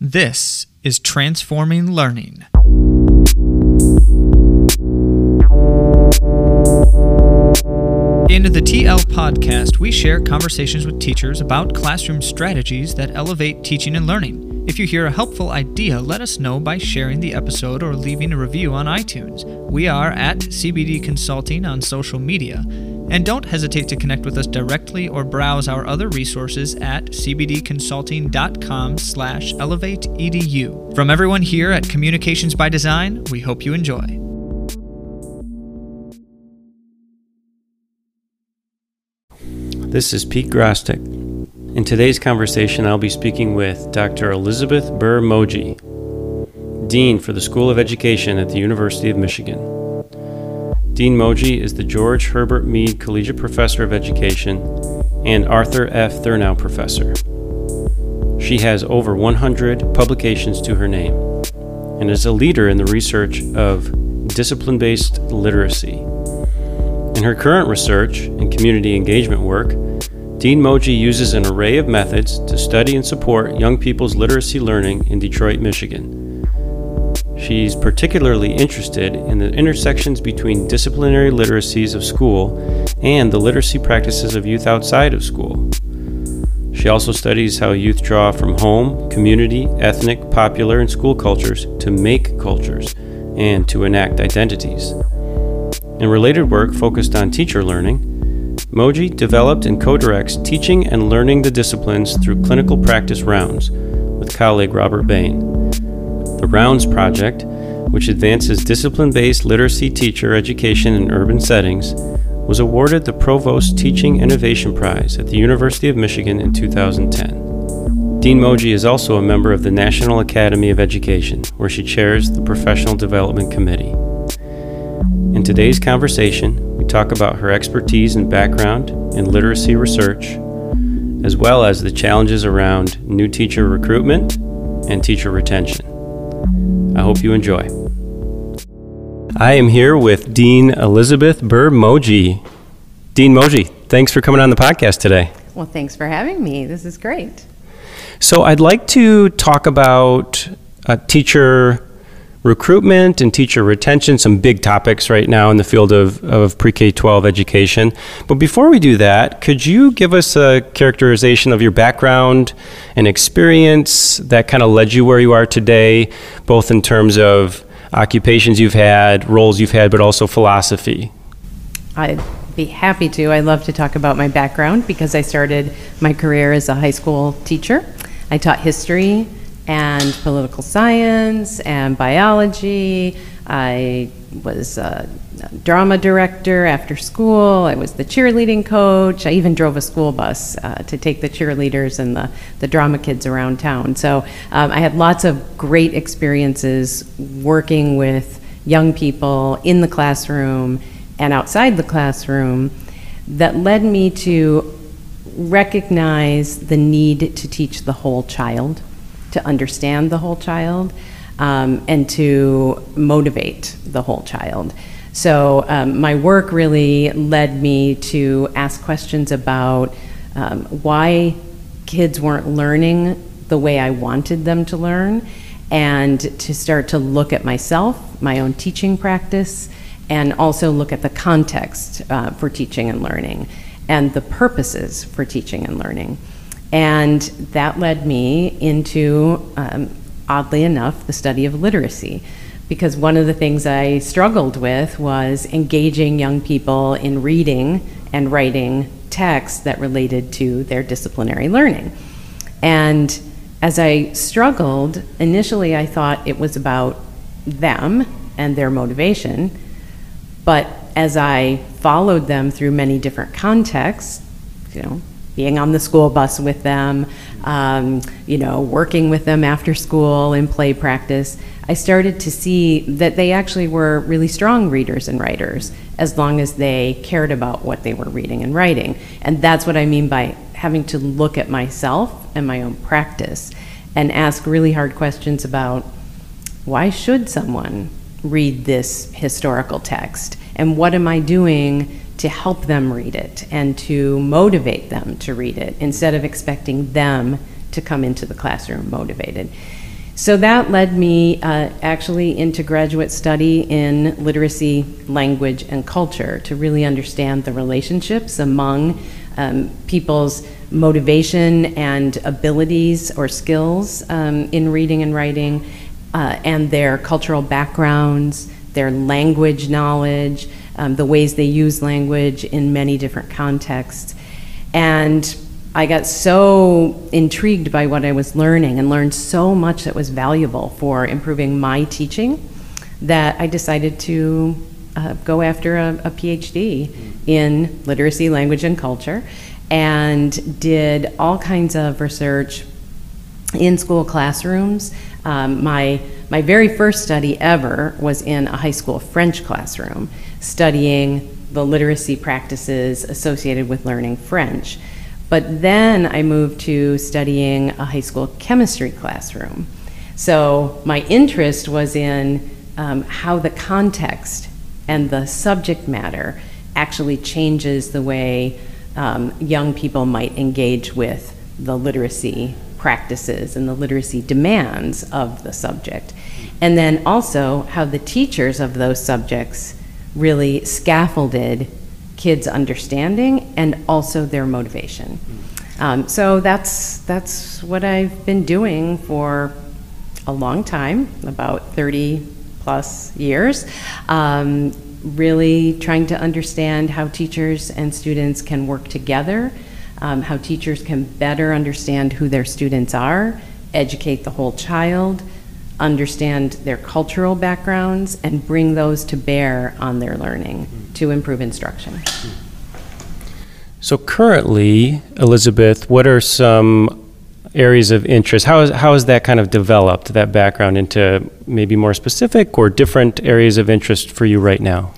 This is Transforming Learning. In the TL podcast, we share conversations with teachers about classroom strategies that elevate teaching and learning. If you hear a helpful idea, let us know by sharing the episode or leaving a review on iTunes. We are at CBD Consulting on social media. And don't hesitate to connect with us directly or browse our other resources at cbdconsulting.com slash elevateedu. From everyone here at Communications by Design, we hope you enjoy. This is Pete Grostek. In today's conversation, I'll be speaking with Dr. Elizabeth Birr Moje, Dean for the School of Education at the University of Michigan. Dean Moje is the George Herbert Mead Collegiate Professor of Education and Arthur F. Thurnau Professor. She has over 100 publications to her name and is a leader in the research of discipline based literacy. In her current research and community engagement work, Dean Moje uses an array of methods to study and support young people's literacy learning in Detroit, Michigan. She's particularly interested in the intersections between disciplinary literacies of school and the literacy practices of youth outside of school. She also studies how youth draw from home, community, ethnic, popular, and school cultures to make cultures and to enact identities. In related work focused on teacher learning, Moje developed and co directs teaching and learning the disciplines through clinical practice rounds with colleague Robert Bain. The Rounds Project, which advances discipline based literacy teacher education in urban settings, was awarded the Provost Teaching Innovation Prize at the University of Michigan in 2010. Dean Moje is also a member of the National Academy of Education, where she chairs the Professional Development Committee. In today's conversation, we talk about her expertise and background in literacy research, as well as the challenges around new teacher recruitment and teacher retention. I hope you enjoy. I am here with Dean Elizabeth Birr Moje. Dean Moje, thanks for coming on the podcast today. Well, thanks for having me. This is great. So, I'd like to talk about a teacher recruitment and teacher retention, some big topics right now in the field of, of pre K 12 education. But before we do that, could you give us a characterization of your background and experience that kind of led you where you are today, both in terms of occupations you've had, roles you've had, but also philosophy? I'd be happy to. I love to talk about my background because I started my career as a high school teacher. I taught history and political science and biology. I was a drama director after school. I was the cheerleading coach. I even drove a school bus uh, to take the cheerleaders and the, the drama kids around town. So um, I had lots of great experiences working with young people in the classroom and outside the classroom that led me to recognize the need to teach the whole child to understand the whole child um, and to motivate the whole child. So um, my work really led me to ask questions about um, why kids weren't learning the way I wanted them to learn, and to start to look at myself, my own teaching practice, and also look at the context uh, for teaching and learning and the purposes for teaching and learning. And that led me into, um, oddly enough, the study of literacy. Because one of the things I struggled with was engaging young people in reading and writing texts that related to their disciplinary learning. And as I struggled, initially I thought it was about them and their motivation. But as I followed them through many different contexts, you know, being on the school bus with them, um, you know, working with them after school in play practice, I started to see that they actually were really strong readers and writers as long as they cared about what they were reading and writing. And that's what I mean by having to look at myself and my own practice and ask really hard questions about why should someone read this historical text? And what am I doing to help them read it and to motivate them to read it instead of expecting them to come into the classroom motivated. So that led me uh, actually into graduate study in literacy, language, and culture to really understand the relationships among um, people's motivation and abilities or skills um, in reading and writing, uh, and their cultural backgrounds, their language knowledge, um, the ways they use language in many different contexts. And I got so intrigued by what I was learning and learned so much that was valuable for improving my teaching that I decided to uh, go after a, a, PhD in literacy, language, and culture and did all kinds of research in school classrooms. Um, my, my very first study ever was in a high school French classroom, studying the literacy practices associated with learning French. But then I moved to studying a high school chemistry classroom. So my interest was in um, how the context and the subject matter actually changes the way um, young people might engage with the literacy practices and the literacy demands of the subject. And then also how the teachers of those subjects really scaffolded kids' understanding and also their motivation. Um, so that's that's what I've been doing for a long time, about 30 plus years. Um, really trying to understand how teachers and students can work together, um, how teachers can better understand who their students are, educate the whole child, understand their cultural backgrounds, and bring those to bear on their learning to improve instruction. So, currently, Elizabeth, what are some areas of interest? How, is, how has that kind of developed, that background, into maybe more specific or different areas of interest for you right now?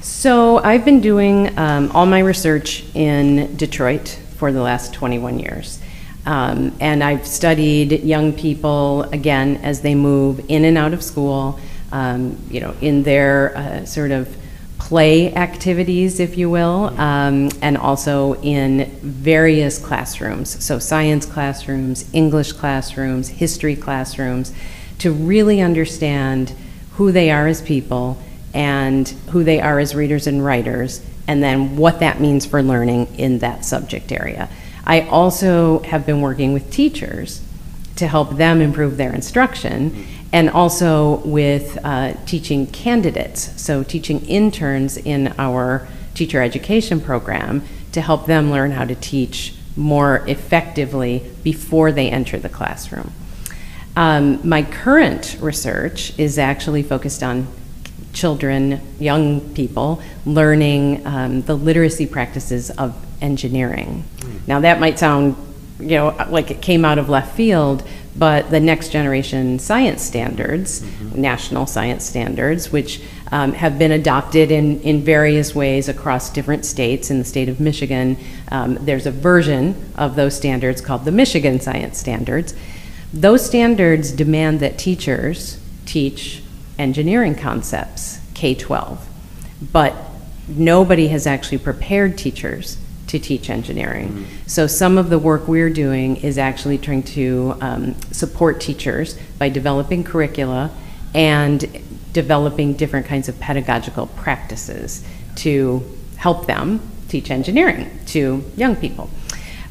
So, I've been doing um, all my research in Detroit for the last 21 years. Um, and I've studied young people, again, as they move in and out of school, um, you know, in their uh, sort of play activities, if you will, um, and also in various classrooms. So, science classrooms, English classrooms, history classrooms, to really understand who they are as people and who they are as readers and writers, and then what that means for learning in that subject area. I also have been working with teachers to help them improve their instruction and also with uh, teaching candidates, so teaching interns in our teacher education program to help them learn how to teach more effectively before they enter the classroom. Um, my current research is actually focused on children, young people, learning um, the literacy practices of engineering. Now, that might sound you know, like it came out of left field, but the next generation science standards, mm-hmm. national science standards, which um, have been adopted in, in various ways across different states. In the state of Michigan, um, there's a version of those standards called the Michigan Science Standards. Those standards demand that teachers teach engineering concepts K 12, but nobody has actually prepared teachers to teach engineering. Mm-hmm. So some of the work we're doing is actually trying to um, support teachers by developing curricula and developing different kinds of pedagogical practices to help them teach engineering to young people.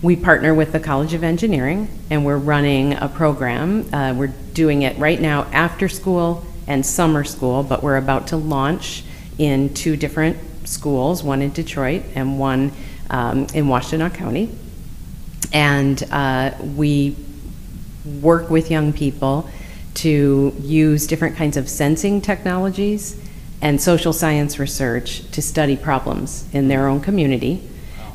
We partner with the College of Engineering and we're running a program. Uh, we're doing it right now after school and summer school, but we're about to launch in two different schools, one in Detroit and one um, in Washtenaw County. And uh, we work with young people to use different kinds of sensing technologies and social science research to study problems in their own community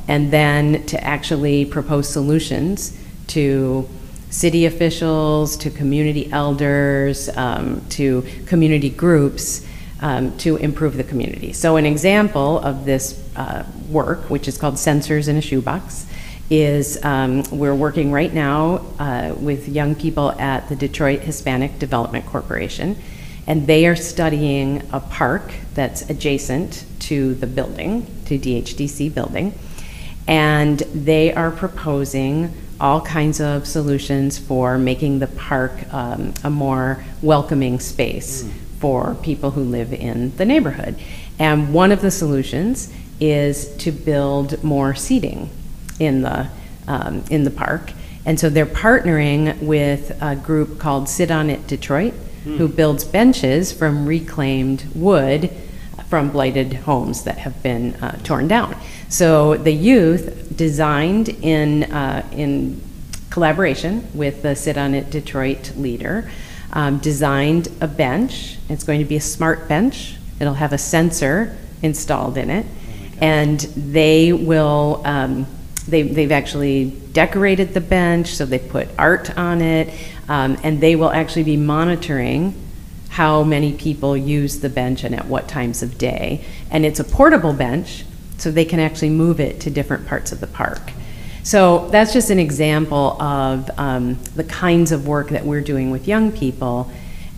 and then to actually propose solutions to city officials, to community elders, um, to community groups um, to improve the community. So, an example of this uh, work, which is called Sensors in a Shoebox, is um, we're working right now uh, with young people at the Detroit Hispanic Development Corporation, and they are studying a park that's adjacent to the building, to DHDC building, and they are proposing all kinds of solutions for making the park um, a more welcoming space for people who live in the neighborhood. And one of the solutions is to build more seating in the, um, in the park. And so they're partnering with a group called Sit On It Detroit, who builds benches from reclaimed wood from blighted homes that have been uh, torn down. So the youth designed in, uh, in collaboration with the Sit On It Detroit leader, um, designed a bench. It's going to be a smart bench. It'll have a sensor installed in it, and they will. Um, they, they've actually decorated the bench, so they put art on it, um, and they will actually be monitoring how many people use the bench and at what times of day. And it's a portable bench, so they can actually move it to different parts of the park. So that's just an example of um, the kinds of work that we're doing with young people.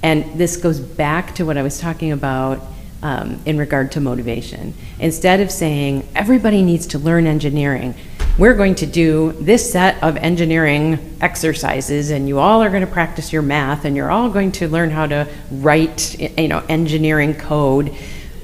And this goes back to what I was talking about um, in regard to motivation. Instead of saying, everybody needs to learn engineering, we're going to do this set of engineering exercises and you all are going to practice your math and you're all going to learn how to write you know engineering code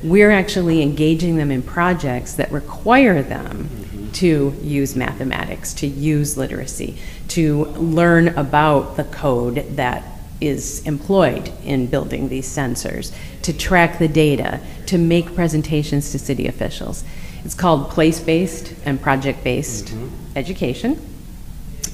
we're actually engaging them in projects that require them to use mathematics to use literacy to learn about the code that is employed in building these sensors to track the data to make presentations to city officials it's called place-based and project-based education.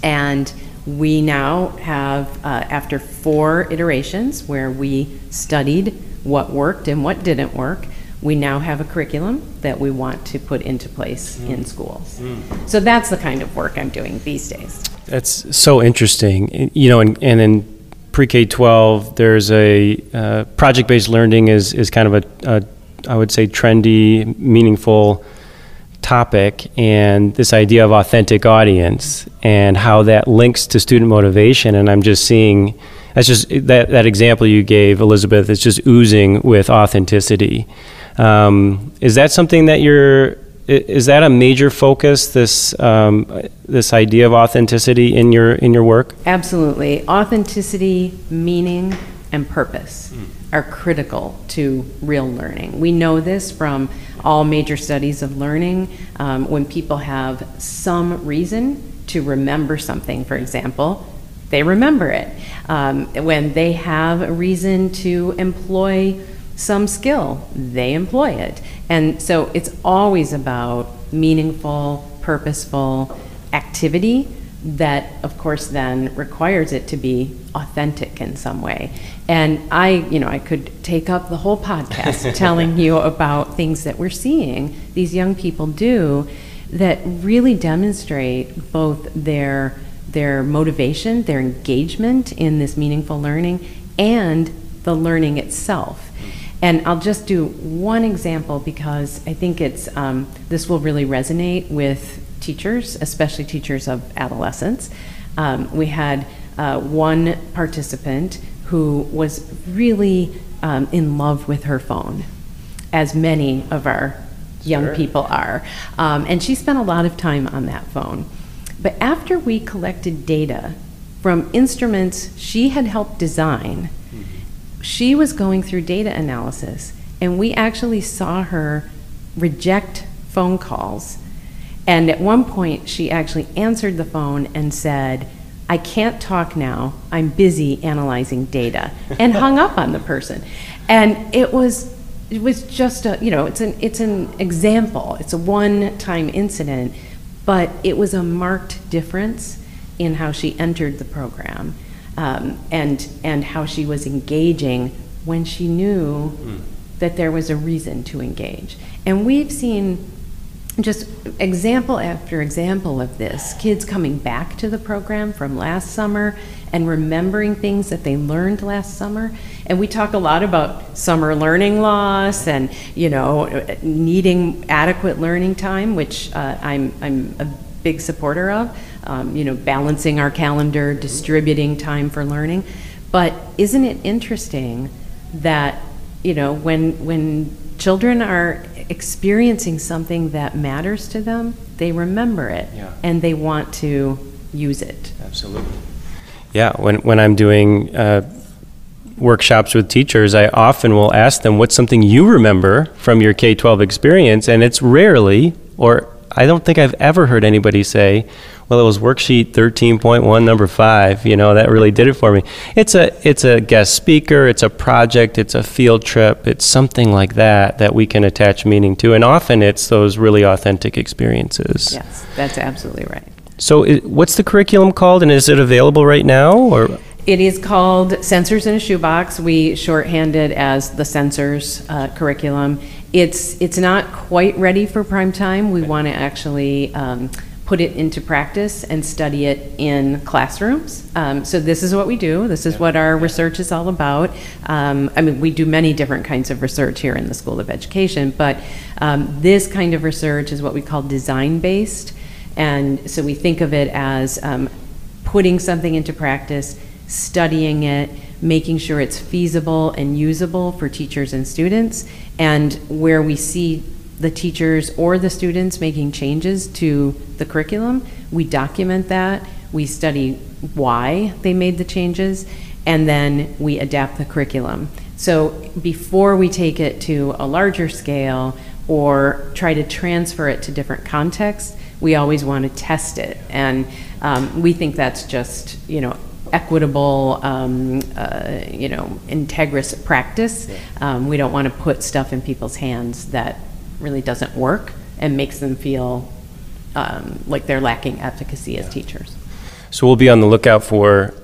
And we now have, uh, after four iterations where we studied what worked and what didn't work, we now have a curriculum that we want to put into place in schools. So that's the kind of work I'm doing these days. That's so interesting. You know, and, and in pre-K 12, there's a uh, project-based learning is, is kind of a, a, I would say, trendy, meaningful topic, and this idea of authentic audience and how that links to student motivation. And I'm just seeing that's just that that example you gave, Elizabeth. It's just oozing with authenticity. Um, is that something that you're is that a major focus this um, this idea of authenticity in your in your work Absolutely. Authenticity, meaning, and purpose are critical to real learning. We know this from all major studies of learning. Um, when people have some reason to remember something, for example, they remember it. Um, when they have a reason to employ some skill, they employ it. And so it's always about meaningful, purposeful activity that, of course, then requires it to be authentic in some way. And I, you know, I could take up the whole podcast telling you about things that we're seeing these young people do that really demonstrate both their their motivation, their engagement in this meaningful learning, and the learning itself. And I'll just do one example because I think it's um, this will really resonate with teachers, especially teachers of adolescents. Um, we had uh, one participant who was really um, in love with her phone, as many of our young Sure. people are. Um, and she spent a lot of time on that phone. But after we collected data from instruments she had helped design, she was going through data analysis, and we actually saw her reject phone calls. And at one point, she actually answered the phone and said, I can't talk now. I'm busy analyzing data, and hung up on the person. And it was, it was just a, you know, it's an, it's an example. It's a one-time incident, but it was a marked difference in how she entered the program um, and, and how she was engaging when she knew that there was a reason to engage. And we've seen just example after example of this. Kids coming back to the program from last summer and remembering things that they learned last summer. And we talk a lot about summer learning loss and you know needing adequate learning time which uh, I'm, I'm a big supporter of um, you know balancing our calendar distributing time for learning but isn't it interesting that you know when when children are experiencing something that matters to them they remember it Yeah. and they want to use it. Absolutely. Yeah, when, when I'm doing uh, workshops with teachers, I often will ask them, what's something you remember from your K 12 experience? And it's rarely, or I don't think I've ever heard anybody say, well, it was worksheet 13.1, number five. You know, that really did it for me. It's a, it's a guest speaker, it's a project, it's a field trip, it's something like that that we can attach meaning to. And often it's those really authentic experiences. Yes, that's absolutely right. So, i what's the curriculum called, and is it available right now? Or It is called Sensors in a Shoebox. We shorthand it as the Sensors uh, curriculum. It's, it's not quite ready for prime time. We want to actually um, put it into practice and study it in classrooms. Um, So this is what we do. This is what our research is all about. Um, I mean, we do many different kinds of research here in the School of Education, but um, this kind of research is what we call design-based. And so we think of it as um, putting something into practice, studying it, making sure it's feasible and usable for teachers and students, and where we see the teachers or the students making changes to the curriculum, we document that, we study why they made the changes, and then we adapt the curriculum. So before we take it to a larger scale or try to transfer it to different contexts, we always want to test it. And um, we think that's just, you know, equitable, um, uh, you know, integrous practice. Um, we don't want to put stuff in people's hands that really doesn't work and makes them feel um, like they're lacking efficacy as teachers. So we'll be on the lookout for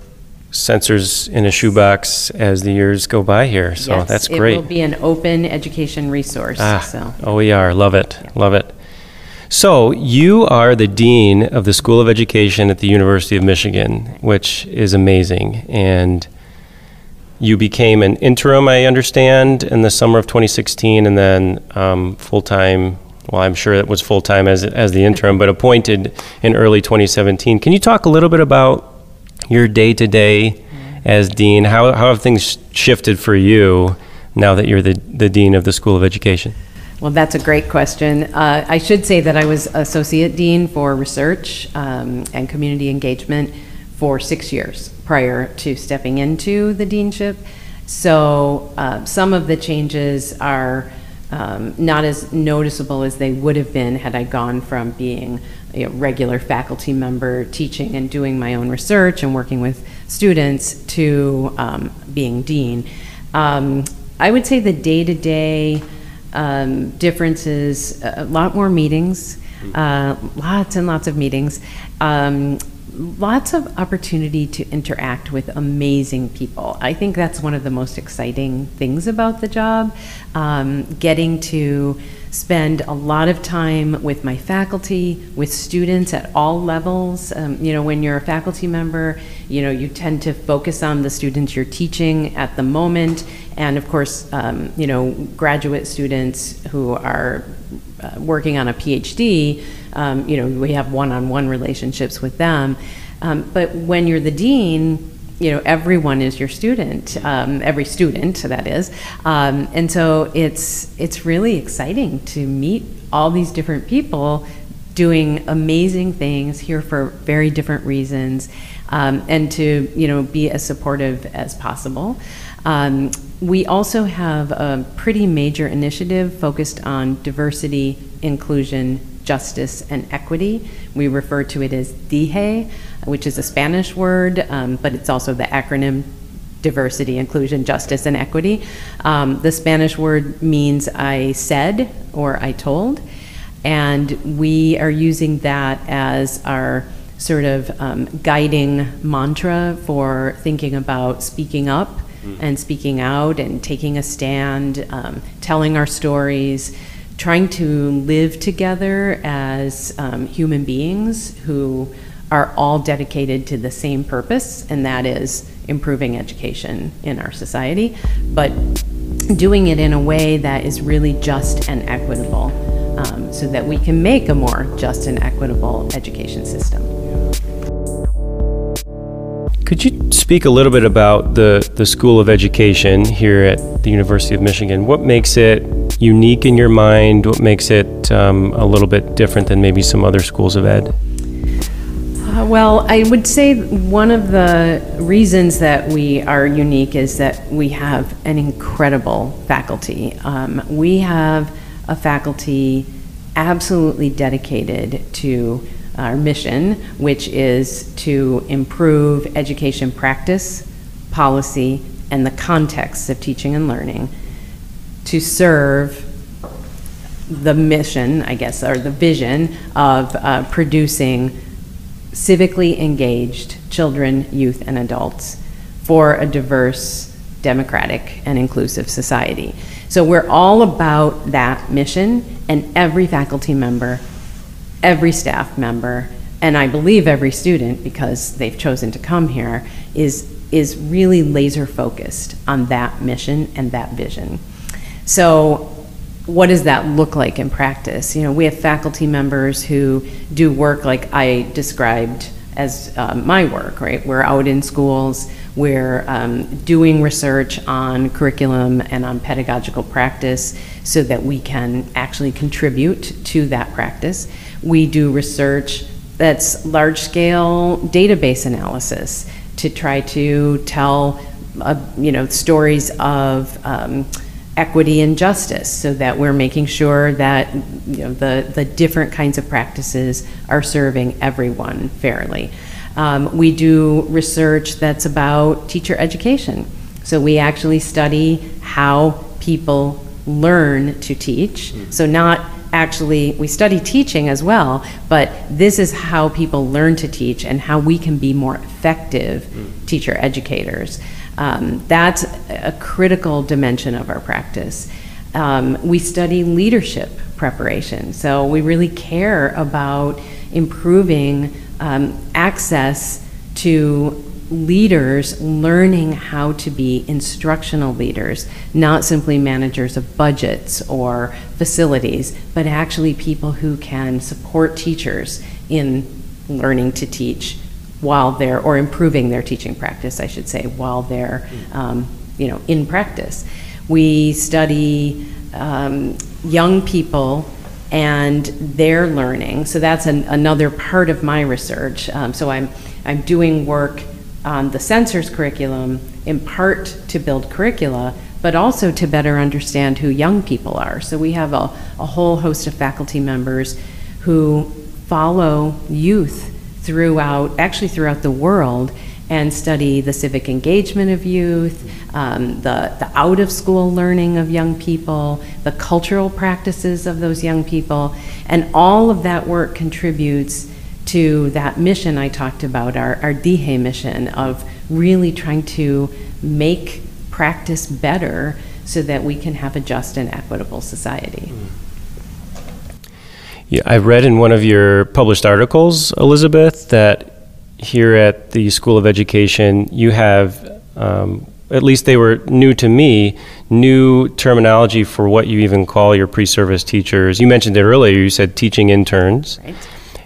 sensors in a shoebox as the years go by here. So Yes, that's It will great. be an open education resource, Ah, so. oh, we are. Love it. Love it. So you are the dean of the School of Education at the University of Michigan, which is amazing. And you became an interim, I understand, in the summer of 2016, and then um, full time. Well, I'm sure it was full time as as the interim, but appointed in early 2017. Can you talk a little bit about your day to day as dean? How how have things shifted for you now that you're the the dean of the School of Education? Well, that's a great question. Uh, I should say that I was Associate Dean for Research um, and Community Engagement for six years prior to stepping into the deanship. So uh, some of the changes are um, not as noticeable as they would have been had I gone from being a regular faculty member teaching and doing my own research and working with students to um, being dean. Um, I would say the day to day um, differences, a lot more meetings, uh, lots and lots of meetings, um, lots of opportunity to interact with amazing people. I think that's one of the most exciting things about the job. Um, getting to spend a lot of time with my faculty, with students at all levels. Um, you know, when you're a faculty member, you know, you tend to focus on the students you're teaching at the moment. And of course, um, you know, graduate students who are uh, working on a PhD, um, you know, we have one-on-one relationships with them. Um, but when you're the dean, you know, everyone is your student, um, every student, that is. Um, and so it's, it's really exciting to meet all these different people doing amazing things here for very different reasons um, and to, you know, be as supportive as possible. Um, we also have a pretty major initiative focused on diversity, inclusion, justice, and equity. We refer to it as DIJE, which is a Spanish word, um, but it's also the acronym diversity, inclusion, justice, and equity. Um, the Spanish word means I said or I told, and we are using that as our sort of um, guiding mantra for thinking about speaking up and speaking out and taking a stand, um, telling our stories, trying to live together as um, human beings who are all dedicated to the same purpose, and that is improving education in our society, but doing it in a way that is really just and equitable um, so that we can make a more just and equitable education system. Could you speak a little bit about the, the School of Education here at the University of Michigan? What makes it unique in your mind? What makes it um, a little bit different than maybe some other schools of ed? Uh, well, I would say one of the reasons that we are unique is that we have an incredible faculty. Um, we have a faculty absolutely dedicated to our mission, which is to improve education practice, policy, and the context of teaching and learning to serve the mission, I guess, or the vision of uh, producing civically engaged children, youth, and adults for a diverse, democratic, and inclusive society. So we're all about that mission, and every faculty member, every staff member, and I believe every student, because they've chosen to come here, is, is really laser focused on that mission and that vision. So what does that look like in practice? You know, we have faculty members who do work like I described as uh, my work, right? We're out in schools, we're um, doing research on curriculum and on pedagogical practice so that we can actually contribute to that practice. We do research that's large scale database analysis to try to tell, uh, you know, stories of. Um, equity and justice so that we're making sure that you know, the, the different kinds of practices are serving everyone fairly. Um, we do research that's about teacher education. So we actually study how people learn to teach. Mm. So not actually, we study teaching as well, but this is how people learn to teach and how we can be more effective mm. teacher educators. Um, that's a critical dimension of our practice. Um, we study leadership preparation, so we really care about improving um, access to leaders learning how to be instructional leaders, not simply managers of budgets or facilities, but actually people who can support teachers in learning to teach while they're, or improving their teaching practice, I should say, while they're, um, you know, in practice. We study um, young people and their learning. So that's an, another part of my research. Um, so I'm, I'm doing work on the Sensors curriculum in part to build curricula, but also to better understand who young people are. So we have a, a whole host of faculty members who follow youth throughout, actually throughout the world, and study the civic engagement of youth, um, the, the out of school learning of young people, the cultural practices of those young people, and all of that work contributes to that mission I talked about, our, our DIJE mission of really trying to make practice better so that we can have a just and equitable society. Yeah, I've read in one of your published articles, Elizabeth, that here at the School of Education, you have, um, at least they were new to me, new terminology for what you even call your pre service teachers. You mentioned it earlier, you said teaching interns. Right.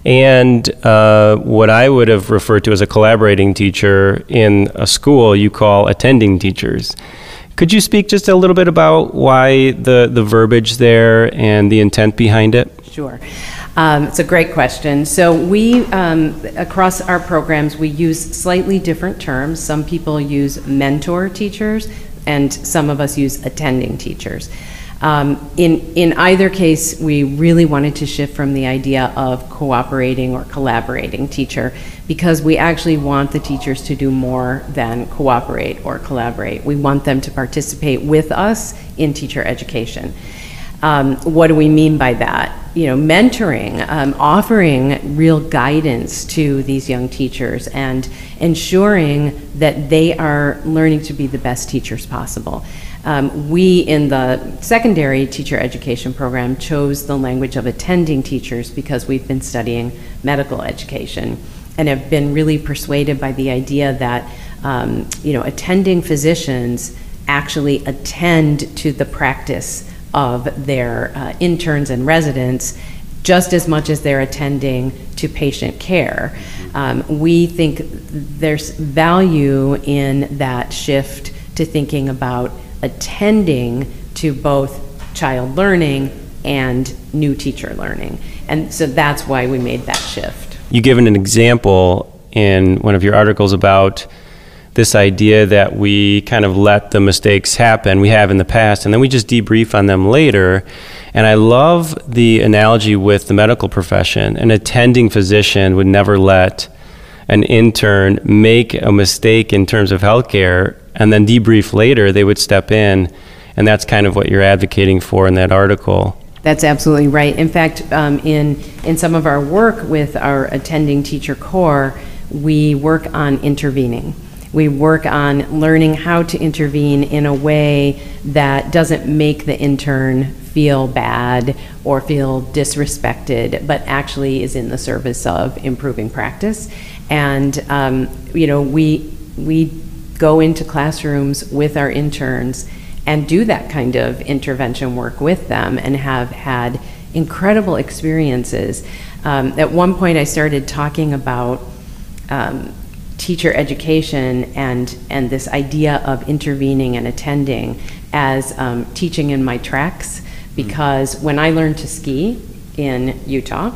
And uh, what I would have referred to as a collaborating teacher in a school, you call attending teachers. Could you speak just a little bit about why the, the verbiage there and the intent behind it? Sure. Um, it's a great question. So we, um, across our programs, we use slightly different terms. Some people use mentor teachers, and some of us use attending teachers. Um, in, in either case, we really wanted to shift from the idea of cooperating or collaborating teacher because we actually want the teachers to do more than cooperate or collaborate. We want them to participate with us in teacher education. Um, what do we mean by that? You know, mentoring, um, offering real guidance to these young teachers and ensuring that they are learning to be the best teachers possible. Um, we, in the secondary teacher education program, chose the language of attending teachers because we've been studying medical education and have been really persuaded by the idea that, um, you know, attending physicians actually attend to the practice of their uh, interns and residents just as much as they're attending to patient care. Um, we think there's value in that shift to thinking about attending to both child learning and new teacher learning. And so that's why we made that shift. you given an example in one of your articles about this idea that we kind of let the mistakes happen we have in the past and then we just debrief on them later. And I love the analogy with the medical profession. An attending physician would never let an intern make a mistake in terms of healthcare and then debrief later, they would step in. And that's kind of what you're advocating for in that article. That's absolutely right. In fact, um, in, in some of our work with our attending teacher corps, we work on intervening. We work on learning how to intervene in a way that doesn't make the intern feel bad or feel disrespected, but actually is in the service of improving practice. And um, you know, we we go into classrooms with our interns and do that kind of intervention work with them, and have had incredible experiences. Um, at one point, I started talking about um, teacher education and, and this idea of intervening and attending as um, teaching in my tracks because when I learned to ski in Utah,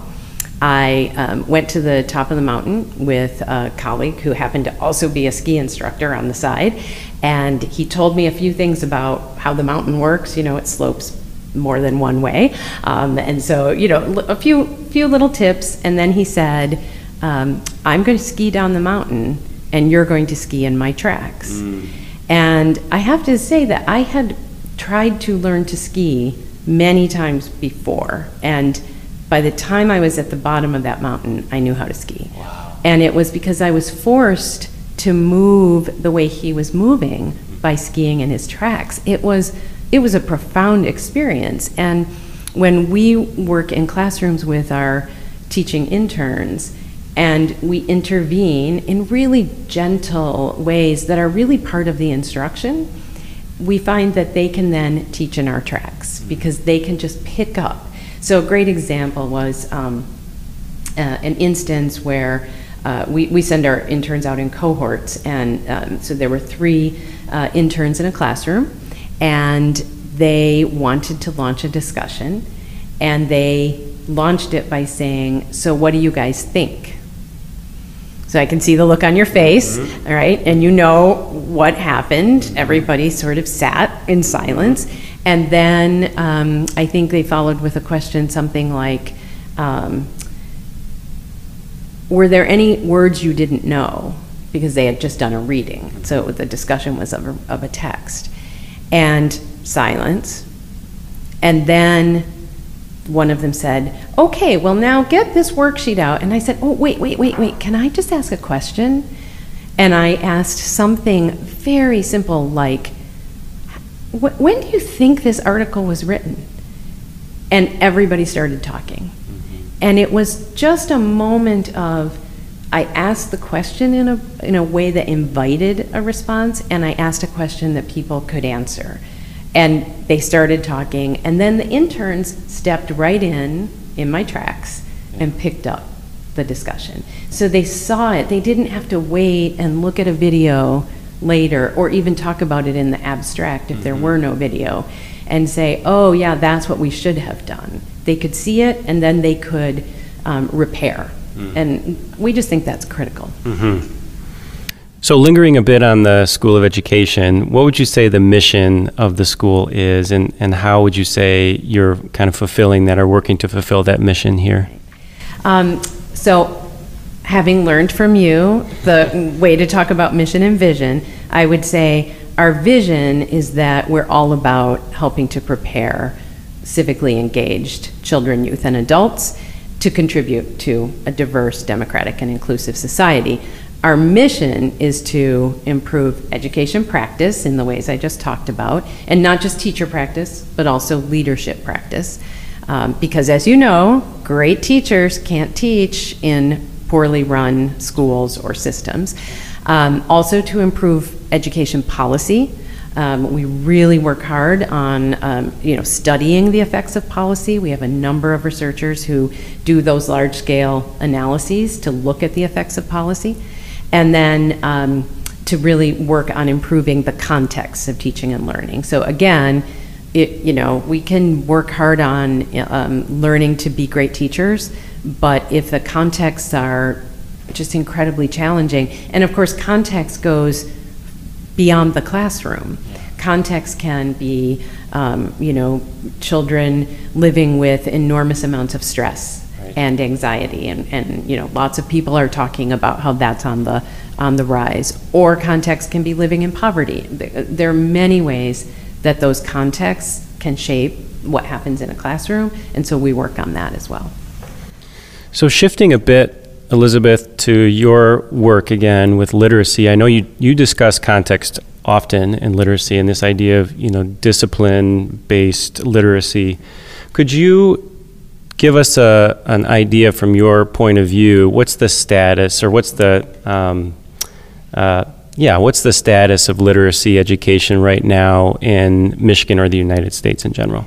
I um, went to the top of the mountain with a colleague who happened to also be a ski instructor on the side. And he told me a few things about how the mountain works. You know, it slopes more than one way. Um, and so, you know, a few, few little tips. And then he said, um, I'm going to ski down the mountain and you're going to ski in my tracks. Mm. And I have to say that I had tried to learn to ski many times before. And by the time I was at the bottom of that mountain, I knew how to ski. Wow. And it was because I was forced to move the way he was moving by skiing in his tracks. It was it was a profound experience. And when we work in classrooms with our teaching interns, and we intervene in really gentle ways that are really part of the instruction, we find that they can then teach in our tracks mm-hmm. because they can just pick up. So, a great example was um, uh, an instance where uh, we, we send our interns out in cohorts, and um, so there were three uh, interns in a classroom, and they wanted to launch a discussion, and they launched it by saying, So, what do you guys think? So I can see the look on your face, mm-hmm. all right, and you know what happened. Everybody sort of sat in silence. And then um, I think they followed with a question something like, um, Were there any words you didn't know? Because they had just done a reading. So the discussion was of a, of a text. And silence. And then one of them said, Okay, well, now get this worksheet out. And I said, Oh, wait, wait, wait, wait. Can I just ask a question? And I asked something very simple like, When do you think this article was written? And everybody started talking. Mm-hmm. And it was just a moment of, I asked the question in a, in a way that invited a response, and I asked a question that people could answer. And they started talking, and then the interns stepped right in, in my tracks, and picked up the discussion. So they saw it. They didn't have to wait and look at a video later or even talk about it in the abstract if there mm-hmm. were no video and say, oh, yeah, that's what we should have done. They could see it and then they could um, repair. Mm. And we just think that's critical. Mm-hmm. So, lingering a bit on the School of Education, what would you say the mission of the school is, and, and how would you say you're kind of fulfilling that or working to fulfill that mission here? Um, so, having learned from you the way to talk about mission and vision, I would say our vision is that we're all about helping to prepare civically engaged children, youth, and adults to contribute to a diverse, democratic, and inclusive society. Our mission is to improve education practice in the ways I just talked about, and not just teacher practice, but also leadership practice. Um, because as you know, great teachers can't teach in poorly run schools or systems. Um, also, to improve education policy. Um, we really work hard on, um, you know, studying the effects of policy. We have a number of researchers who do those large-scale analyses to look at the effects of policy and then um, to really work on improving the context of teaching and learning. So again, it, you know, we can work hard on um, learning to be great teachers, but if the contexts are just incredibly challenging, and of course, context goes beyond the classroom. Context can be, um, you know, children living with enormous amounts of stress Right. and anxiety, and, and you know, lots of people are talking about how that's on the on the rise. Or context can be living in poverty. There there are many ways that those contexts can shape what happens in a classroom, and so we work on that as well. So shifting a bit, Elizabeth, to your work again with literacy. I know you, you discuss context often in literacy and this idea of you know discipline-based literacy. Could you give us a, an idea from your point of view? What's the status, or what's the um, uh, yeah, what's the status of literacy education right now in Michigan or the United States in general?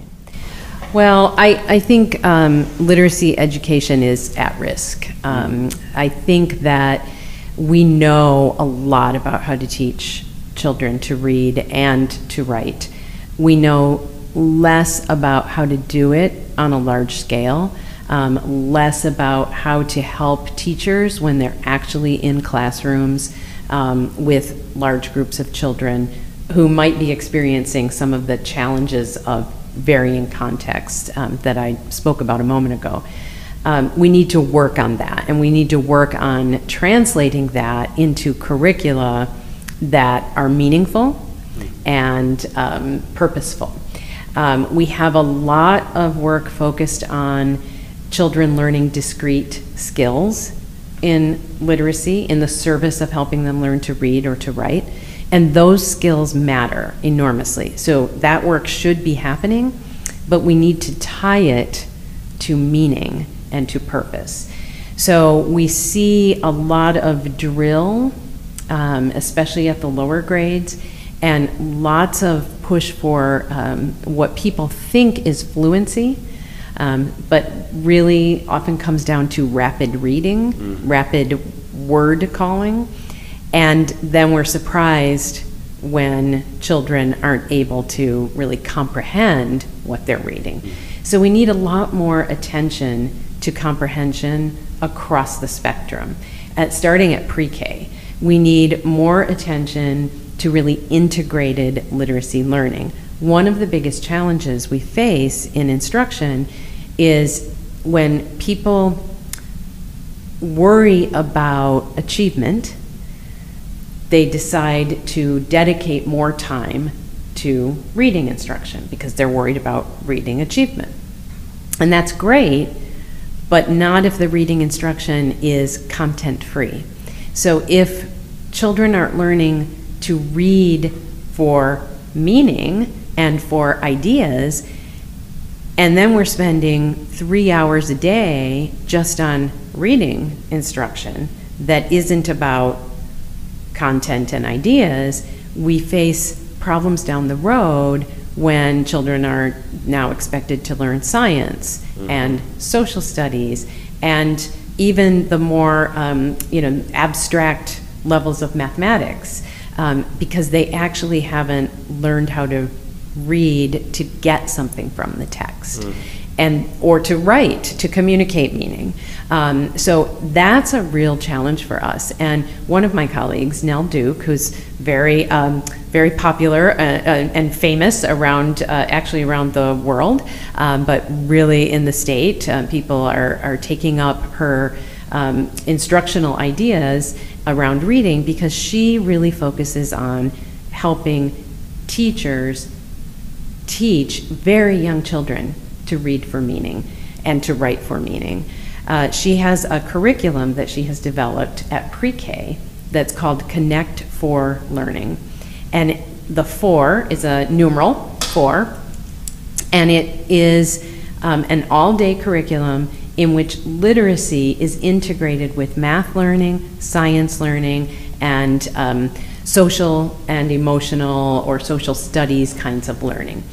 Well, I, I think um, literacy education is at risk. Um, I think that we know a lot about how to teach children to read and to write. We know less about how to do it on a large scale, um, less about how to help teachers when they're actually in classrooms um, with large groups of children who might be experiencing some of the challenges of varying contexts um, that I spoke about a moment ago. Um, we need to work on that, and we need to work on translating that into curricula that are meaningful and um, purposeful. Um, we have a lot of work focused on children learning discrete skills in literacy in the service of helping them learn to read or to write. And those skills matter enormously. So that work should be happening, but we need to tie it to meaning and to purpose. So we see a lot of drill, um, especially at the lower grades, and lots of push for um, what people think is fluency, um, but really often comes down to rapid reading, rapid word calling. And then we're surprised when children aren't able to really comprehend what they're reading. Mm-hmm. So we need a lot more attention to comprehension across the spectrum. At starting at pre-K, we need more attention to really integrated literacy learning. One of the biggest challenges we face in instruction is when people worry about achievement they decide to dedicate more time to reading instruction because they're worried about reading achievement. And that's great, but not if the reading instruction is content free. So if children aren't learning to read for meaning and for ideas, and then we're spending three hours a day just on reading instruction that isn't about content and ideas, we face problems down the road when children are now expected to learn science and social studies and even the more um, you know abstract levels of mathematics um, because they actually haven't learned how to read to get something from the text and or to write to communicate meaning. Um, so that's a real challenge for us. And one of my colleagues nell duke who's very um, very popular uh, uh, and famous around uh, actually around the world um, but really in the state uh, people are, are taking up her um, instructional ideas around reading because she really focuses on helping teachers teach very young children to read for meaning and to write for meaning. Uh, she has a curriculum that she has developed at pre K that's called Connect4Learning. And the four is a numeral, four, and it is um, an all day curriculum in which literacy is integrated with math learning, science learning, and um, social and emotional or social studies kinds of learning.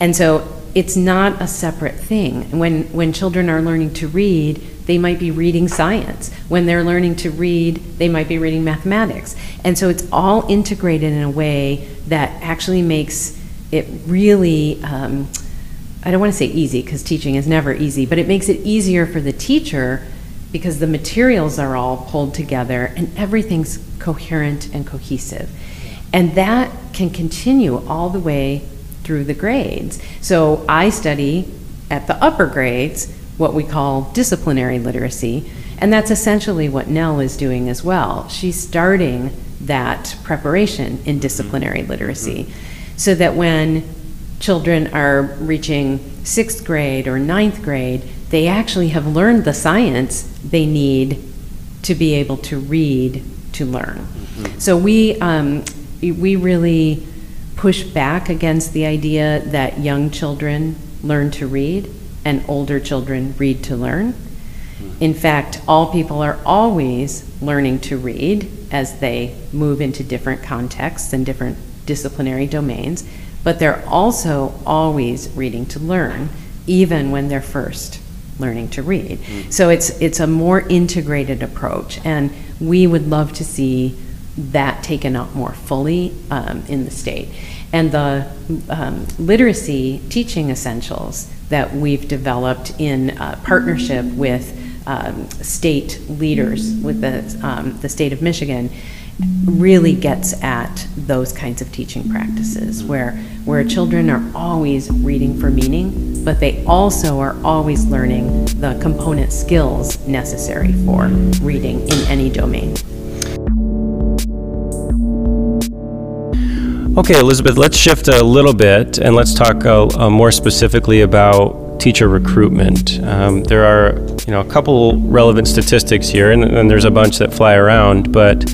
And so it's not a separate thing. When, when children are learning to read, they might be reading science. When they're learning to read, they might be reading mathematics. And so it's all integrated in a way that actually makes it really um, I don't want to say easy because teaching is never easy, but it makes it easier for the teacher because the materials are all pulled together and everything's coherent and cohesive. And that can continue all the way through the grades. So I study at the upper grades what we call disciplinary literacy, and that's essentially what Nell is doing as well. She's starting that preparation in disciplinary literacy so that when children are reaching sixth grade or ninth grade, they actually have learned the science they need to be able to read to learn. So we, um, we really push back against the idea that young children learn to read and older children read to learn. In fact, all people are always learning to read as they move into different contexts and different disciplinary domains, but they're also always reading to learn, even when they're first learning to read. Mm. So it's it's a more integrated approach, and we would love to see that taken up more fully um, in the state. And the um, literacy teaching essentials that we've developed in uh, partnership with um, state leaders, with the, um, the state of Michigan, really gets at those kinds of teaching practices where where children are always reading for meaning but they also are always learning the component skills necessary for reading in any domain Okay, Elizabeth, let's shift a little bit and let's talk uh, uh, more specifically about teacher recruitment. Um, there are, you know, a couple relevant statistics here, and, and there's a bunch that fly around, but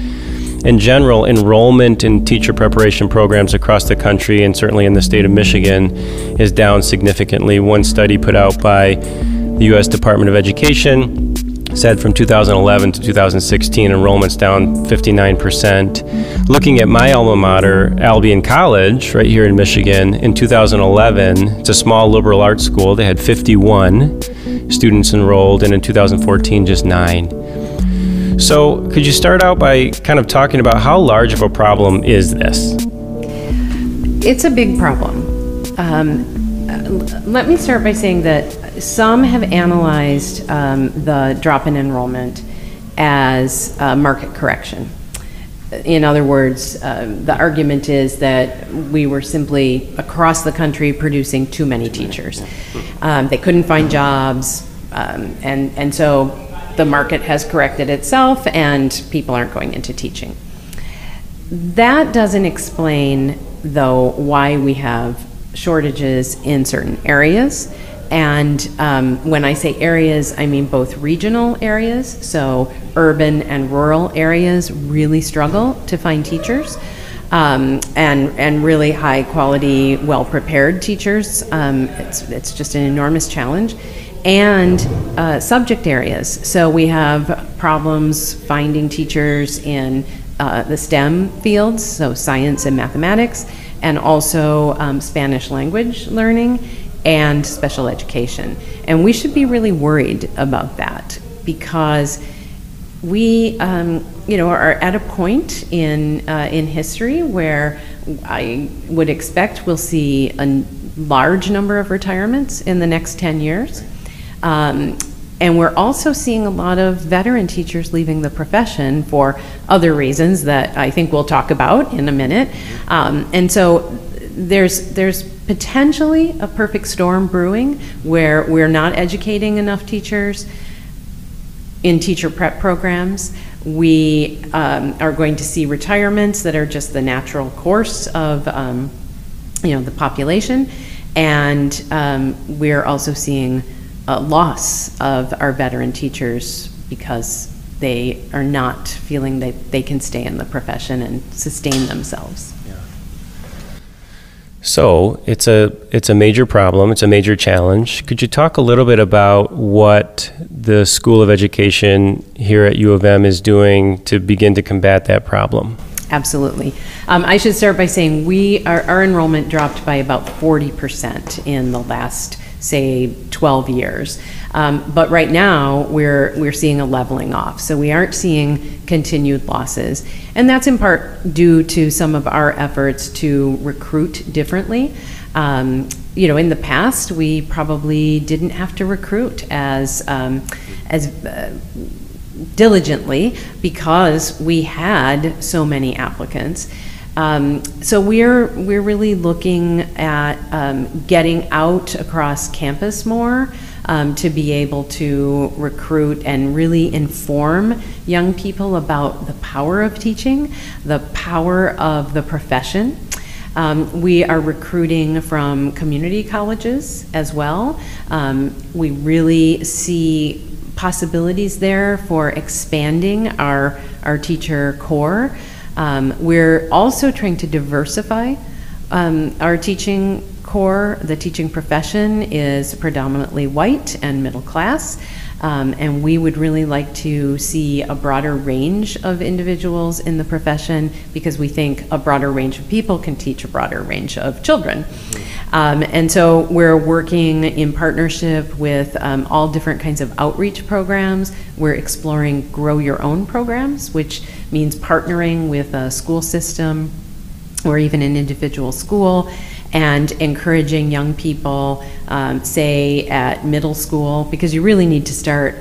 in general, enrollment in teacher preparation programs across the country and certainly in the state of Michigan is down significantly. One study put out by the U.S. Department of Education said from 2011 to 2016, enrollment's down 59%. Looking at my alma mater, Albion College, right here in Michigan, in 2011, it's a small liberal arts school. They had 51 students enrolled, and in 2014, just nine. So, could you start out by kind of talking about how large of a problem is this? It's a big problem. Um, let me start by saying that some have analyzed um, the drop in enrollment as market correction. In other words, um, the argument is that we were simply across the country producing too many teachers. Um, they couldn't find jobs, um, and, and so the market has corrected itself and people aren't going into teaching. That doesn't explain, though, why we have shortages in certain areas and um, when I say areas, I mean both regional areas, so urban and rural areas really struggle to find teachers. Um, and and really high quality, well prepared teachers. Um, it's it's just an enormous challenge, and uh, subject areas. So we have problems finding teachers in uh, the STEM fields, so science and mathematics, and also um, Spanish language learning and special education. And we should be really worried about that because we, um, you know, are at a point in uh, in history where I would expect we'll see a large number of retirements in the next 10 years. Um, and we're also seeing a lot of veteran teachers leaving the profession for other reasons that I think we'll talk about in a minute. Um, and so there's there's potentially a perfect storm brewing where we're not educating enough teachers in teacher prep programs. We um, are going to see retirements that are just the natural course of um, you know the population, and um, we're also seeing a loss of our veteran teachers because they are not feeling that they can stay in the profession and sustain themselves. So it's a it's a major problem. It's a major challenge. Could you talk a little bit about what the School of Education here at U of M is doing to begin to combat that problem? Absolutely. Um, I should start by saying we our, our enrollment dropped by about forty percent in the last say 12 years. Um, but right now, we're, we're seeing a leveling off. So we aren't seeing continued losses. And that's in part due to some of our efforts to recruit differently. Um, you know, in the past, we probably didn't have to recruit as, um, as uh, diligently because we had so many applicants. Um, so we're we're really looking at um, getting out across campus more um, to be able to recruit and really inform young people about the power of teaching, the power of the profession. Um, we are recruiting from community colleges as well. Um, we really see possibilities there for expanding our, our teacher corps. Um, we're also trying to diversify um, our teaching corps. The teaching profession is predominantly white and middle class. Um, and we would really like to see a broader range of individuals in the profession because we think a broader range of people can teach a broader range of children. Um, and so we're working in partnership with um, all different kinds of outreach programs. We're exploring grow your own programs, which means partnering with a school system or even an individual school and encouraging young people, um, say at middle school, because you really need to start,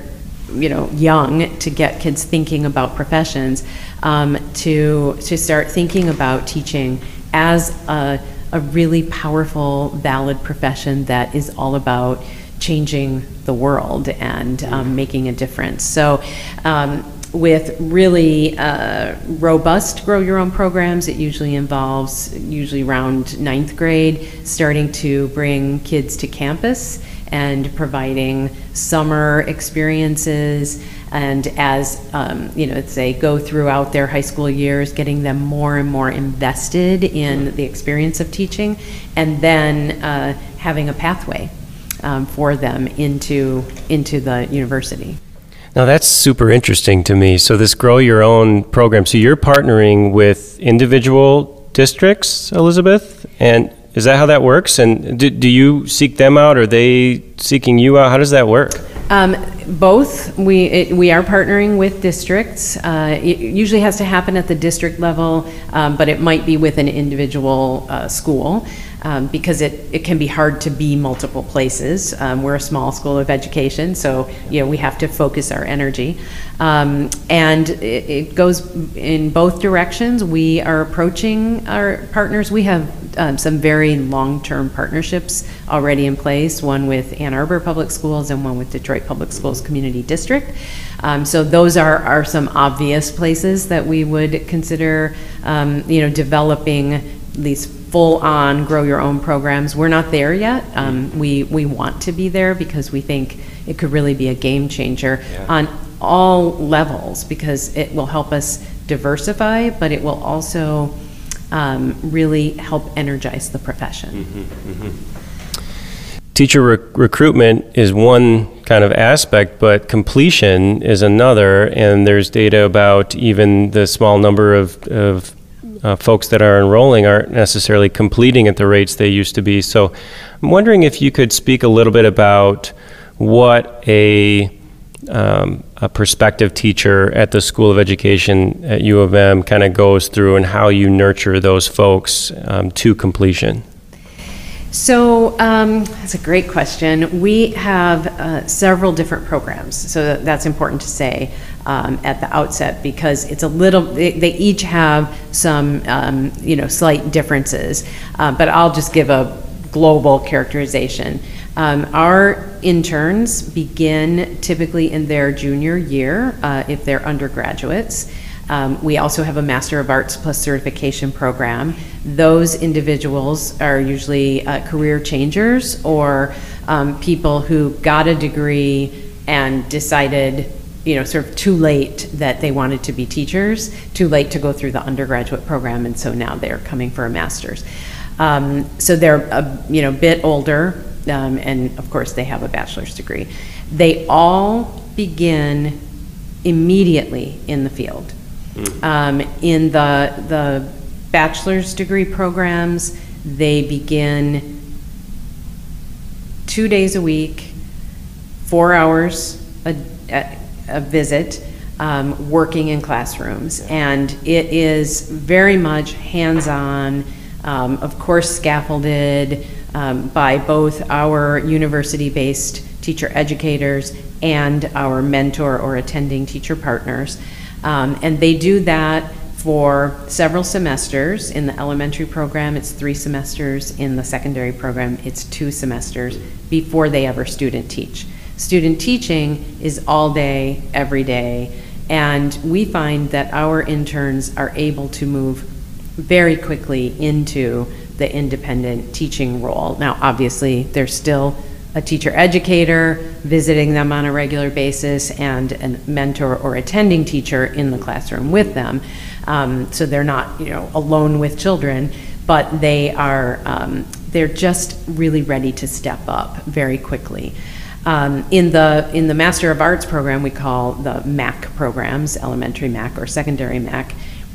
you know, young to get kids thinking about professions, um, to to start thinking about teaching as a, a really powerful, valid profession that is all about changing the world and um, making a difference. So. Um, with really uh, robust grow your own programs. It usually involves, usually around ninth grade, starting to bring kids to campus and providing summer experiences. And as um, you know, they go throughout their high school years, getting them more and more invested in the experience of teaching, and then uh, having a pathway um, for them into into the university. Now that's super interesting to me. So this grow your own program. So you're partnering with individual districts, Elizabeth, and is that how that works? And do, do you seek them out? Or are they seeking you out? How does that work? Um, both. We it, we are partnering with districts. Uh, it usually has to happen at the district level, um, but it might be with an individual uh, school um, because it, it can be hard to be multiple places. Um, we're a small school of education, so you know we have to focus our energy, um, and it, it, goes in both directions. We are approaching our partners. We have um, some very long-term partnerships already in place. One with Ann Arbor Public Schools and one with Detroit Public Schools Community District. Um, so those are, are some obvious places that we would consider, um, you know, developing these full-on grow your own programs. We're not there yet. Um, we we want to be there because we think it could really be a game changer yeah. on all levels because it will help us diversify, but it will also um, really help energize the profession. Mm-hmm, mm-hmm. Teacher rec- recruitment is one kind of aspect, but completion is another. And there's data about even the small number of, of uh, folks that are enrolling aren't necessarily completing at the rates they used to be. So I'm wondering if you could speak a little bit about what a um, a prospective teacher at the School of Education at U of M kind of goes through and how you nurture those folks um, to completion. So um, that's a great question. We have uh, several different programs, so that's important to say um, at the outset because it's a little. They, they each have some, um, you know, slight differences. Uh, but I'll just give a global characterization. Um, our interns begin typically in their junior year uh, if they're undergraduates. Um, we also have a Master of Arts plus certification program. Those individuals are usually uh, career changers or um, people who got a degree and decided, you know, sort of too late that they wanted to be teachers, too late to go through the undergraduate program, and so now they're coming for a master's. Um, so they're a you know bit older, um, and of course they have a bachelor's degree. They all begin immediately in the field. Um, in the, the bachelor's degree programs, they begin two days a week, four hours a, a, a visit um, working in classrooms. And it is very much hands on, um, of course, scaffolded um, by both our university based teacher educators and our mentor or attending teacher partners. Um, and they do that for several semesters. In the elementary program, it's three semesters. In the secondary program, it's two semesters before they ever student teach. Student teaching is all day, every day, and we find that our interns are able to move very quickly into the independent teaching role. Now, obviously, there's still a teacher educator visiting them on a regular basis and a mentor or attending teacher in the classroom with them. Um, so they're not, you know, alone with children, but they are, um, they're just really ready to step up very quickly. Um, in the in the Master of Arts program, we call the MAC programs, elementary MAC or secondary MAC.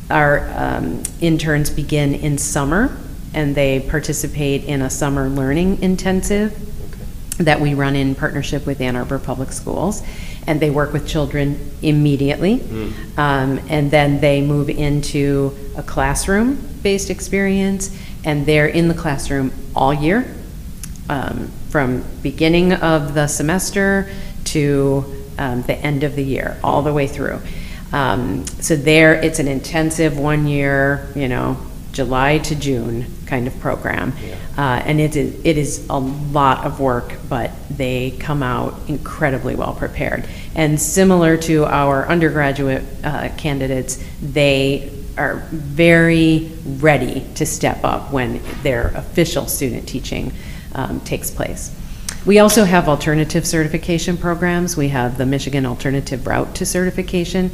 Our um, interns begin in summer, and they participate in a summer learning intensive that we run in partnership with Ann Arbor Public Schools. And they work with children immediately. Mm. Um, and then they move into a classroom based experience, and they're in the classroom all year, um, from beginning of the semester to um, the end of the year, all the way through. Um, so there, it's an intensive one year, you know, July to June kind of program. Yeah. Uh, and it is, it is a lot of work, but they come out incredibly well prepared. And similar to our undergraduate uh, candidates, they are very ready to step up when their official student teaching um, takes place. We also have alternative certification programs. We have the Michigan Alternative Route to Certification.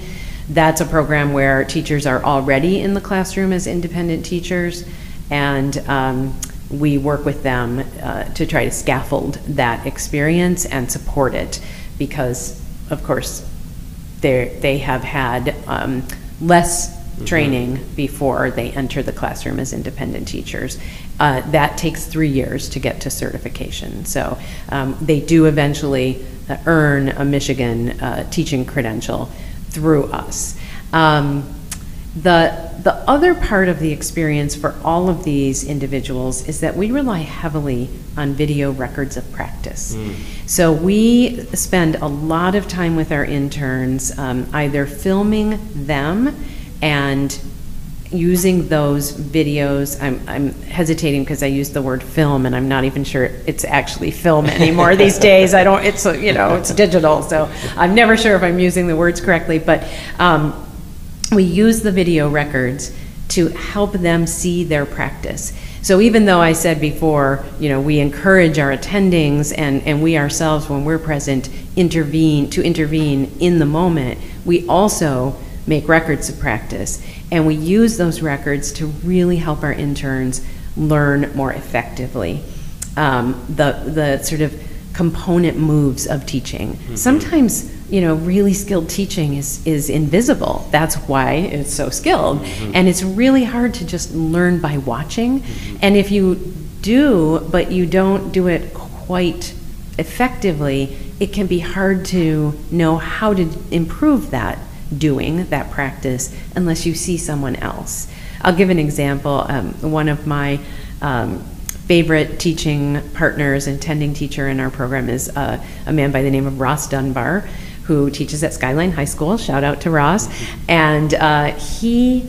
That's a program where teachers are already in the classroom as independent teachers, and um, we work with them uh, to try to scaffold that experience and support it because, of course, they have had um, less mm-hmm. training before they enter the classroom as independent teachers. Uh, that takes three years to get to certification. So um, they do eventually uh, earn a Michigan uh, teaching credential through us. Um, the, the other part of the experience for all of these individuals is that we rely heavily on video records of practice. Mm. So we spend a lot of time with our interns um, either filming them and using those videos, I'm, I'm hesitating because I use the word film and I'm not even sure it's actually film anymore these days. I don't, it's, you know, it's digital, so I'm never sure if I'm using the words correctly, but um, we use the video records to help them see their practice. So even though I said before, you know, we encourage our attendings and, and we ourselves, when we're present, intervene to intervene in the moment, we also make records of practice. And we use those records to really help our interns learn more effectively. Um, the, the sort of component moves of teaching. Mm-hmm. Sometimes, you know, really skilled teaching is, is invisible. That's why it's so skilled. Mm-hmm. And it's really hard to just learn by watching. Mm-hmm. And if you do, but you don't do it quite effectively, it can be hard to know how to improve that doing that practice unless you see someone else. I'll give an example. Um, one of my um, favorite teaching partners and tending teacher in our program is uh, a man by the name of Ross Dunbar, who teaches at Skyline High School. Shout out to Ross. And uh, he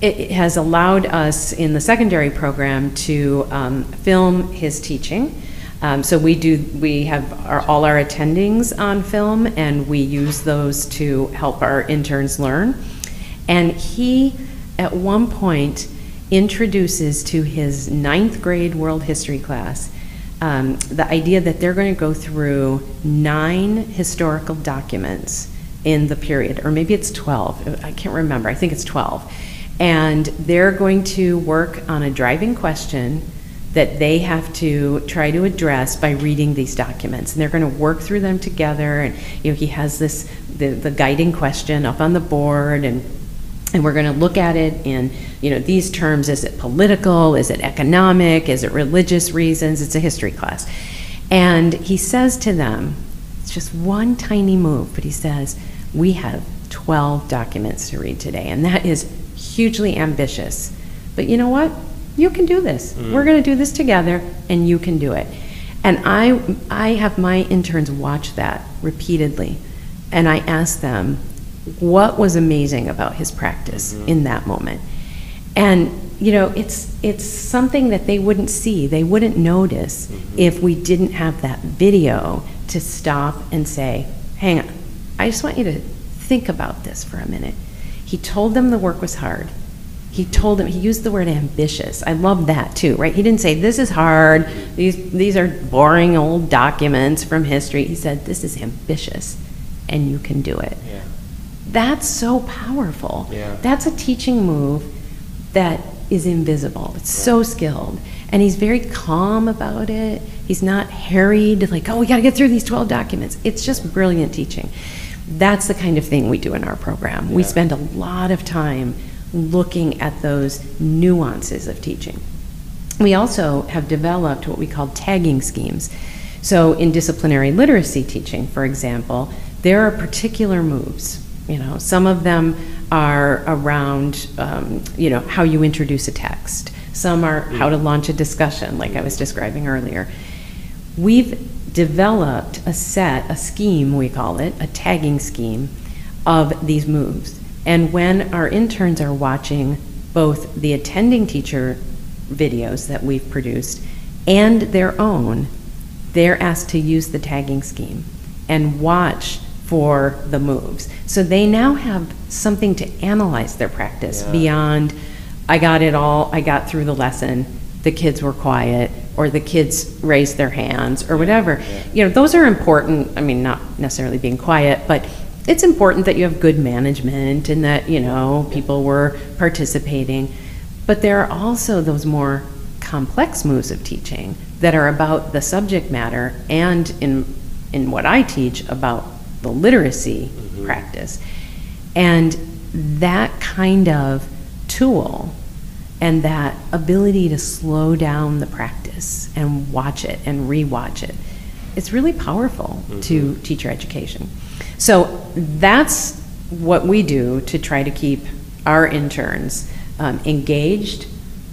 it has allowed us in the secondary program to um, film his teaching. Um, so we do, we have our, all our attendings on film and we use those to help our interns learn. And he, at one point, introduces to his ninth grade world history class um, the idea that they're going to go through nine historical documents in the period, or maybe it's 12, I can't remember, I think it's 12. And they're going to work on a driving question that they have to try to address by reading these documents and they're going to work through them together and you know he has this the, the guiding question up on the board and and we're going to look at it in you know these terms is it political is it economic is it religious reasons it's a history class and he says to them It's just one tiny move, but he says, We have 12 documents to read today, and that is hugely ambitious. But you know what? You can do this. Mm. We're going to do this together, and you can do it. And I, I have my interns watch that repeatedly, and I ask them what was amazing about his practice Mhm. in that moment. And you know, it's it's something that they wouldn't see, they wouldn't notice Mhm. if we didn't have that video to stop and say, "Hang on, I just want you to think about this for a minute." He told them the work was hard. He told them he used the word ambitious. I love that too, right? He didn't say this is hard. These these are boring old documents from history. He said this is ambitious, and you can do it. Yeah. That's so powerful. Yeah. That's a teaching move that is invisible. It's so skilled. And he's very calm about it. He's not harried, like, oh, we got to get through these 12 documents. It's just brilliant teaching. That's the kind of thing we do in our program. We spend a lot of time looking at those nuances of teaching. We also have developed what we call tagging schemes. So, in disciplinary literacy teaching, for example, there are particular moves. You know, some of them are around, um, you know, how you introduce a text. Some are how to launch a discussion, like I was describing earlier. We've developed a set, a scheme, we call it, a tagging scheme of these moves. And when our interns are watching both the attending teacher videos that we've produced and their own, they're asked to use the tagging scheme and watch for the moves. So they now have something to analyze their practice Yeah. beyond, I got it all, I got through the lesson, the kids were quiet, or the kids raised their hands, or whatever. yeah. You know, those are important. I mean, not necessarily being quiet, but it's important that you have good management and that, you know, people were participating. But there are also those more complex moves of teaching that are about the subject matter and in in what I teach about the literacy Mhm. practice. And that kind of tool and that ability to slow down the practice and watch it and rewatch it, it's really powerful to Mhm. teacher education. So that's what we do to try to keep our interns um, engaged,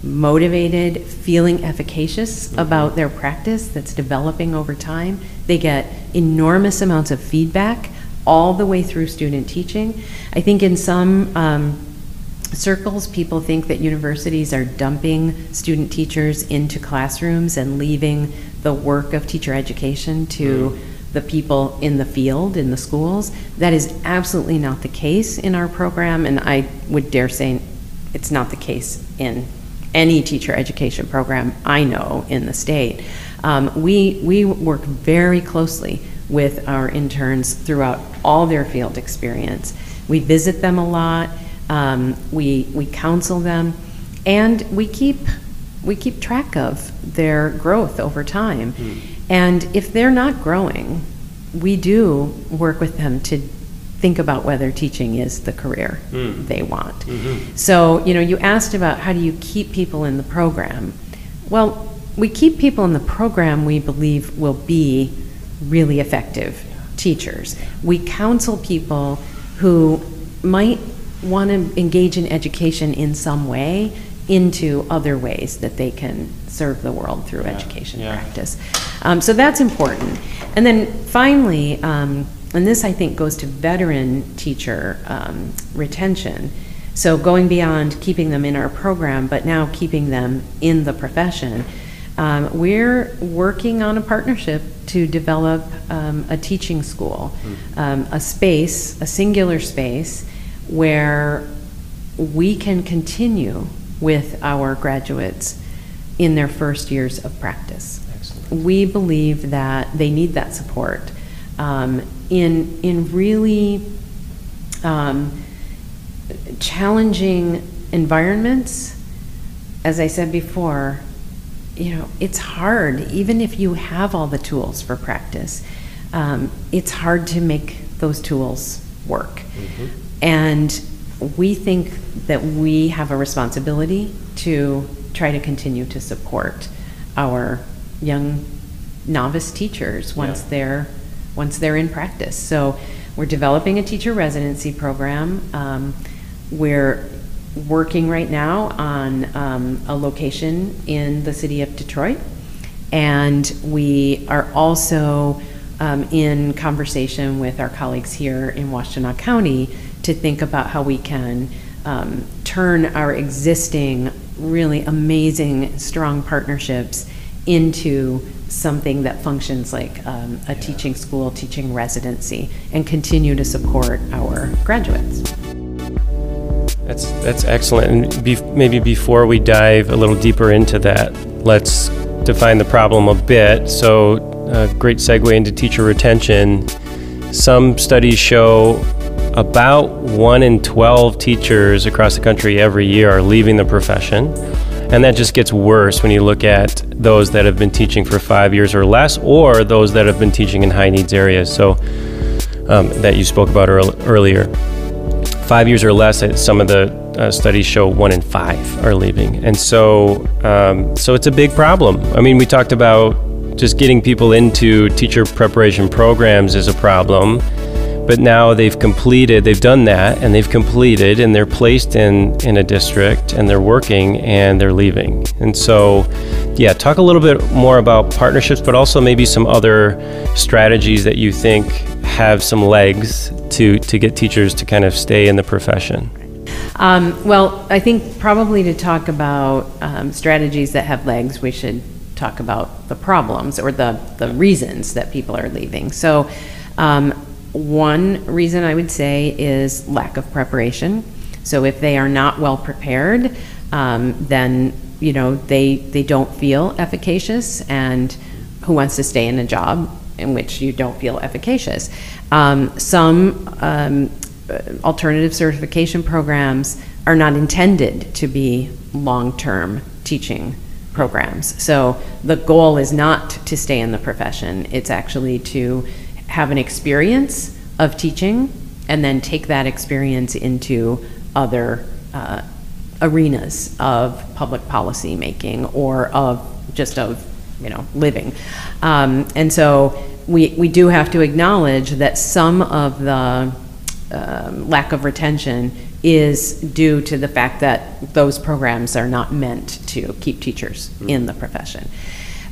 motivated, feeling efficacious about their practice that's developing over time. They get enormous amounts of feedback all the way through student teaching. I think in some um, circles, people think that universities are dumping student teachers into classrooms and leaving the work of teacher education to Mm. the people in the field, in the schools. That is absolutely not the case in our program, and I would dare say it's not the case in any teacher education program I know in the state. Um, we, we work very closely with our interns throughout all their field experience. We visit them a lot, um, we, we counsel them, and we keep, we keep track of their growth over time. Hmm. And if they're not growing, we do work with them to think about whether teaching is the career Mm. they want. Mhm. So, you know, you asked about how do you keep people in the program. Well, we keep people in the program we believe will be really effective teachers. We counsel people who might want to engage in education in some way into other ways that they can serve the world through Yeah, education yeah. practice. Um, so that's important. And then finally, um, and this I think goes to veteran teacher um, retention. So going beyond keeping them in our program, but now keeping them in the profession, um, we're working on a partnership to develop um, a teaching school, um, a space, a singular space, where we can continue with our graduates in their first years of practice. Excellent. We believe that they need that support um, in in really um, challenging environments. As I said before, you know it's hard even if you have all the tools for practice. Um, it's hard to make those tools work. Mhm. And we think that we have a responsibility to try to continue to support our young novice teachers once Yeah. they're once they're in practice. So we're developing a teacher residency program. Um, we're working right now on um, a location in the city of Detroit. And we are also um, in conversation with our colleagues here in Washtenaw County to think about how we can um, turn our existing really amazing, strong partnerships into something that functions like um, a teaching school, teaching residency, and continue to support our graduates. That's that's excellent. And be, maybe before we dive a little deeper into that, let's define the problem a bit. So, a great segue into teacher retention. Some studies show about one in 12 teachers across the country every year are leaving the profession. And that just gets worse when you look at those that have been teaching for five years or less, or those that have been teaching in high needs areas. So, um, that you spoke about earlier. Five years or less, some of the uh, studies show one in five are leaving, and so um, so it's a big problem. I mean, we talked about just getting people into teacher preparation programs is a problem but now they've completed, they've done that, and they've completed, and they're placed in in a district, and they're working, and they're leaving. And so, yeah, talk a little bit more about partnerships, but also maybe some other strategies that you think have some legs to to get teachers to kind of stay in the profession. Um, well, I think probably to talk about um, strategies that have legs, we should talk about the problems or the, the reasons that people are leaving. So, um, one reason I would say is lack of preparation. So if they are not well prepared, um, then you know they they don't feel efficacious, and who wants to stay in a job in which you don't feel efficacious? Um, some um, alternative certification programs are not intended to be long-term teaching programs. So the goal is not to stay in the profession; it's actually to have an experience of teaching and then take that experience into other uh, arenas of public policy making or of just of you know living um, and so we, we do have to acknowledge that some of the um, lack of retention is due to the fact that those programs are not meant to keep teachers in the profession.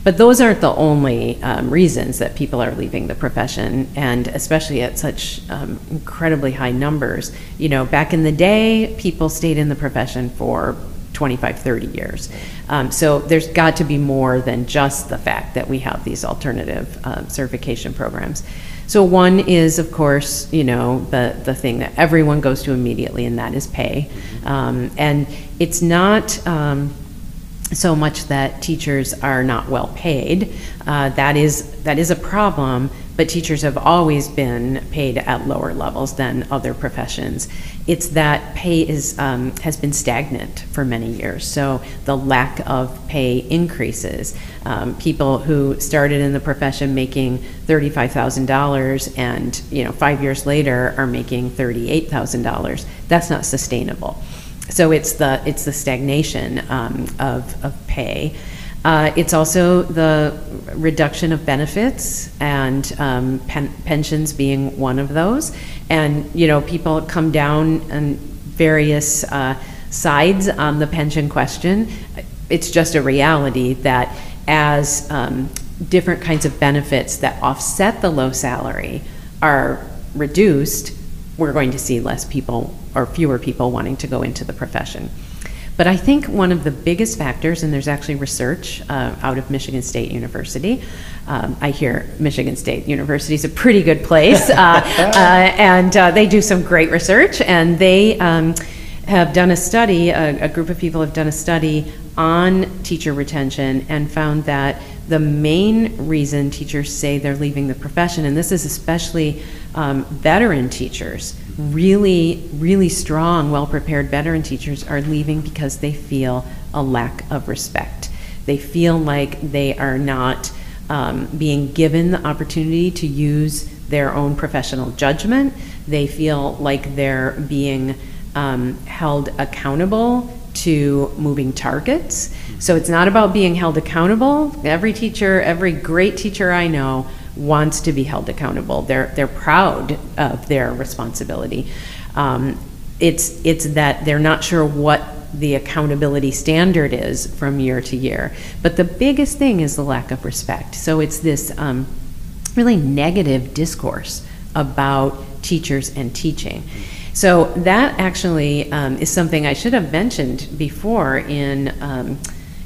But those aren't the only um, reasons that people are leaving the profession, and especially at such um, incredibly high numbers. You know, back in the day, people stayed in the profession for 25, 30 years. Um, so there's got to be more than just the fact that we have these alternative uh, certification programs. So one is, of course, you know, the, the thing that everyone goes to immediately, and that is pay. Um, and it's not um, so much that teachers are not well paid. Uh, that is that is a problem. But teachers have always been paid at lower levels than other professions. It's that pay is um, has been stagnant for many years. So the lack of pay increases. Um, people who started in the profession making thirty-five thousand dollars and you know five years later are making thirty-eight thousand dollars. That's not sustainable so it's the it's the stagnation um, of, of pay. Uh, it's also the reduction of benefits and um, pen, pensions being one of those. And you know, people come down on various uh, sides on the pension question. It's just a reality that as um, different kinds of benefits that offset the low salary are reduced, we're going to see less people or fewer people wanting to go into the profession. But I think one of the biggest factors, and there's actually research uh, out of Michigan State University. Um, I hear Michigan State University is a pretty good place, uh, uh, and uh, they do some great research. And they um, have done a study, a, a group of people have done a study on teacher retention and found that the main reason teachers say they're leaving the profession, and this is especially um, veteran teachers, really, really strong, well prepared veteran teachers are leaving because they feel a lack of respect. They feel like they are not um, being given the opportunity to use their own professional judgment. They feel like they're being um, held accountable to moving targets. So it's not about being held accountable. Every teacher, every great teacher I know wants to be held accountable. They're, they're proud of their responsibility. Um, it's, it's that they're not sure what the accountability standard is from year to year. But the biggest thing is the lack of respect. So it's this um, really negative discourse about teachers and teaching. So that actually um, is something I should have mentioned before in um,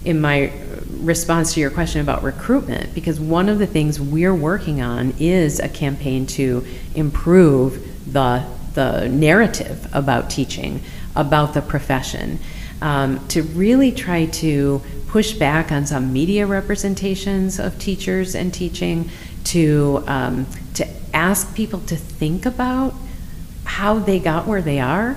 in my response to your question about recruitment, because one of the things we're working on is a campaign to improve the the narrative about teaching, about the profession, um, to really try to push back on some media representations of teachers and teaching, to um, to ask people to think about how they got where they are,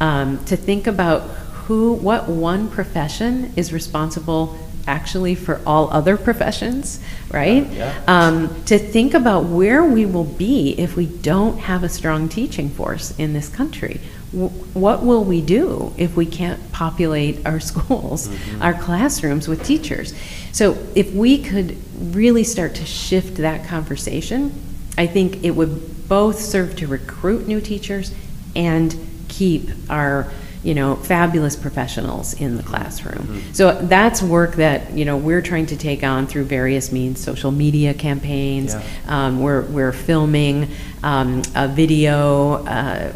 um, to think about who, what one profession is responsible actually for all other professions, right? Yeah. Um, to think about where we will be if we don't have a strong teaching force in this country. W- what will we do if we can't populate our schools, our classrooms with teachers? So, if we could really start to shift that conversation, I think it would both serve to recruit new teachers and keep our you know fabulous professionals in the classroom so that's work that you know we're trying to take on through various means social media campaigns Yeah. um, we're, we're filming um, a video uh,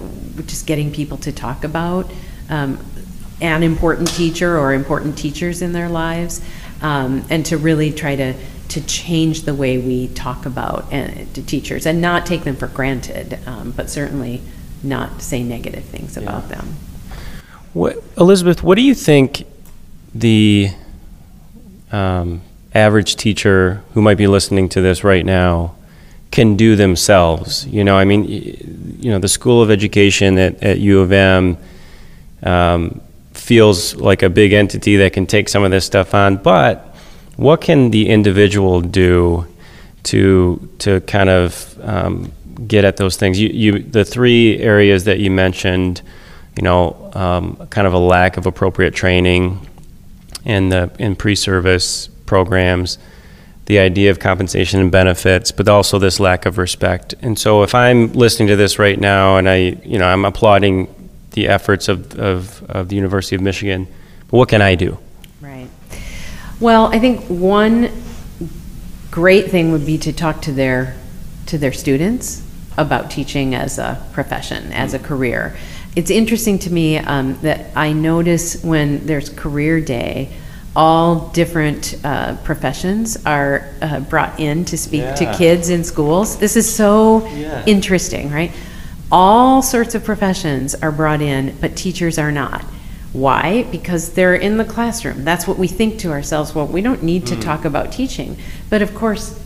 just getting people to talk about um, an important teacher or important teachers in their lives um, and to really try to to change the way we talk about uh, to teachers and not take them for granted um, but certainly not say negative things about Yeah. them What, Elizabeth, what do you think the um, average teacher who might be listening to this right now can do themselves? You know, I mean, you know, the School of Education at, at U of M um, feels like a big entity that can take some of this stuff on, but what can the individual do to to kind of um, get at those things? You, you the three areas that you mentioned, you know, um, kind of a lack of appropriate training in the in pre-service programs, the idea of compensation and benefits, but also this lack of respect. And so, if I'm listening to this right now, and I, you know, I'm applauding the efforts of of, of the University of Michigan, but what can I do? Right. Well, I think one great thing would be to talk to their to their students about teaching as a profession, as a career. It's interesting to me um, that I notice when there's career day, all different uh, professions are uh, brought in to speak to kids in schools. This is so Yeah. interesting, right? All sorts of professions are brought in, but teachers are not. Why? Because they're in the classroom. That's what we think to ourselves. Well, we don't need to talk about teaching. But of course,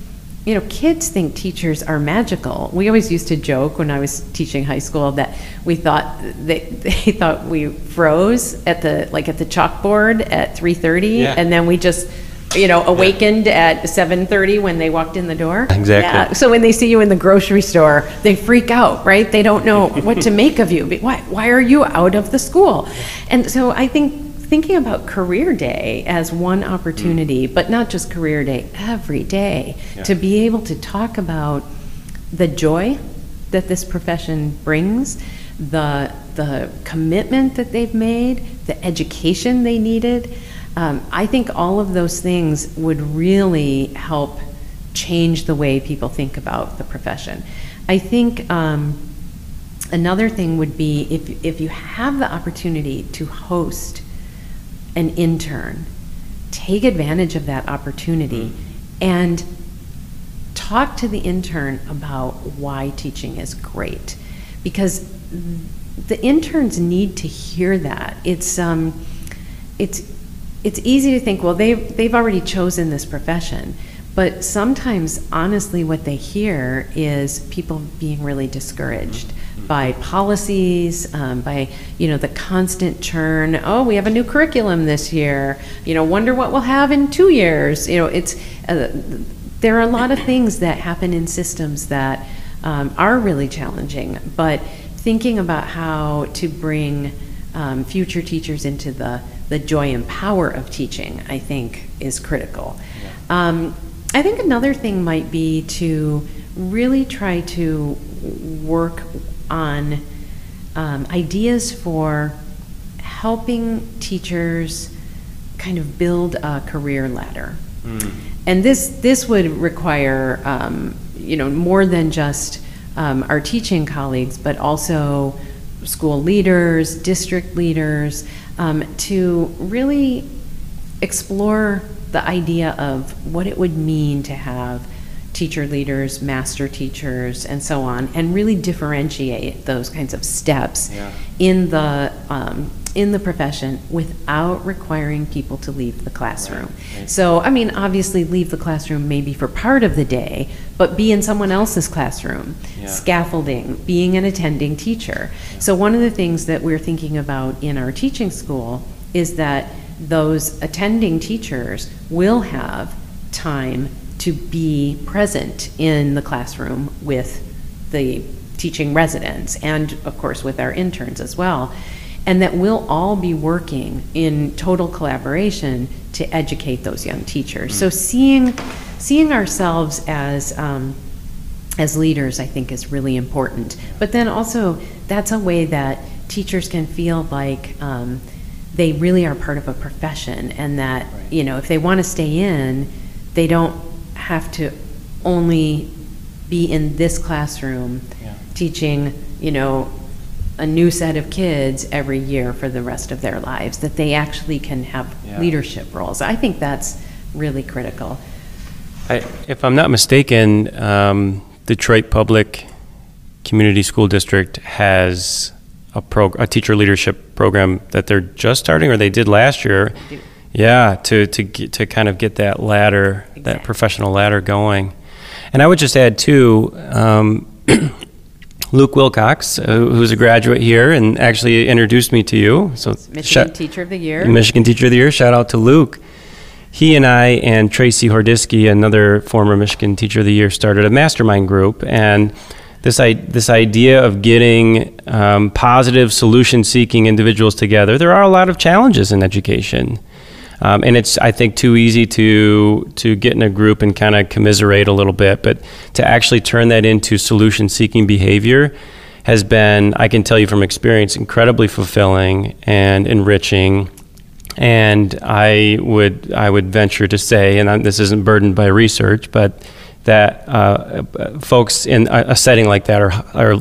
you know, kids think teachers are magical. We always used to joke when I was teaching high school that we thought they, they thought we froze at the like at the chalkboard at 3:30 Yeah. and then we just you know awakened at 7:30 when they walked in the door. Exactly. Yeah. So when they see you in the grocery store, they freak out, right? They don't know what to make of you. Why, why are you out of the school? And so I think thinking about career day as one opportunity, but not just career day, every day, Yeah. to be able to talk about the joy that this profession brings, the, the commitment that they've made, the education they needed. Um, I think all of those things would really help change the way people think about the profession. I think um, another thing would be if, if you have the opportunity to host an intern, take advantage of that opportunity and talk to the intern about why teaching is great. Because the interns need to hear that. It's, um, it's, it's easy to think, well, they've, they've already chosen this profession. But sometimes, honestly, what they hear is people being really discouraged by policies, um, by you know the constant churn. Oh, we have a new curriculum this year. You know, wonder what we'll have in two years. You know, it's uh, there are a lot of things that happen in systems that um, are really challenging. But thinking about how to bring um, future teachers into the the joy and power of teaching, I think, is critical. Um, I think another thing might be to really try to work on um, ideas for helping teachers kind of build a career ladder. Mm. And this this would require um, you know more than just um, our teaching colleagues, but also school leaders, district leaders, um, to really explore the idea of what it would mean to have teacher leaders, master teachers, and so on, and really differentiate those kinds of steps yeah. in the um, in the profession without requiring people to leave the classroom. Right. Right. So, I mean, obviously, leave the classroom maybe for part of the day, but be in someone else's classroom, yeah. scaffolding, being an attending teacher. Yeah. So, one of the things that we're thinking about in our teaching school is that those attending teachers will have time to be present in the classroom with the teaching residents and, of course, with our interns as well. And that we'll all be working in total collaboration to educate those young teachers. Mm-hmm. So seeing, seeing ourselves as um, as leaders, I think, is really important. But then also, that's a way that teachers can feel like um, they really are part of a profession, and that right. you know, if they want to stay in, they don't have to only be in this classroom yeah. teaching, you know, a new set of kids every year for the rest of their lives, that they actually can have yeah. leadership roles. I think that's really critical. I, if I'm not mistaken, um, Detroit Public Community School District has a, prog- a teacher leadership program that they're just starting, or they did last year. Yeah, to to to kind of get that ladder, exactly. that professional ladder going. And I would just add too, um, Luke Wilcox, uh, who's a graduate here and actually introduced me to you. So Michigan Teacher of the Year. Michigan Teacher of the Year. Shout out to Luke. He and I and Tracy Horodyski, another former Michigan Teacher of the Year, started a mastermind group and this, this idea of getting um, positive solution seeking individuals together. There are a lot of challenges in education. Um, and it's I think too easy to to get in a group and kind of commiserate a little bit, but to actually turn that into solution seeking behavior has been I can tell you from experience incredibly fulfilling and enriching. And I would I would venture to say, and this isn't burdened by research, but that uh, folks in a, setting like that are, are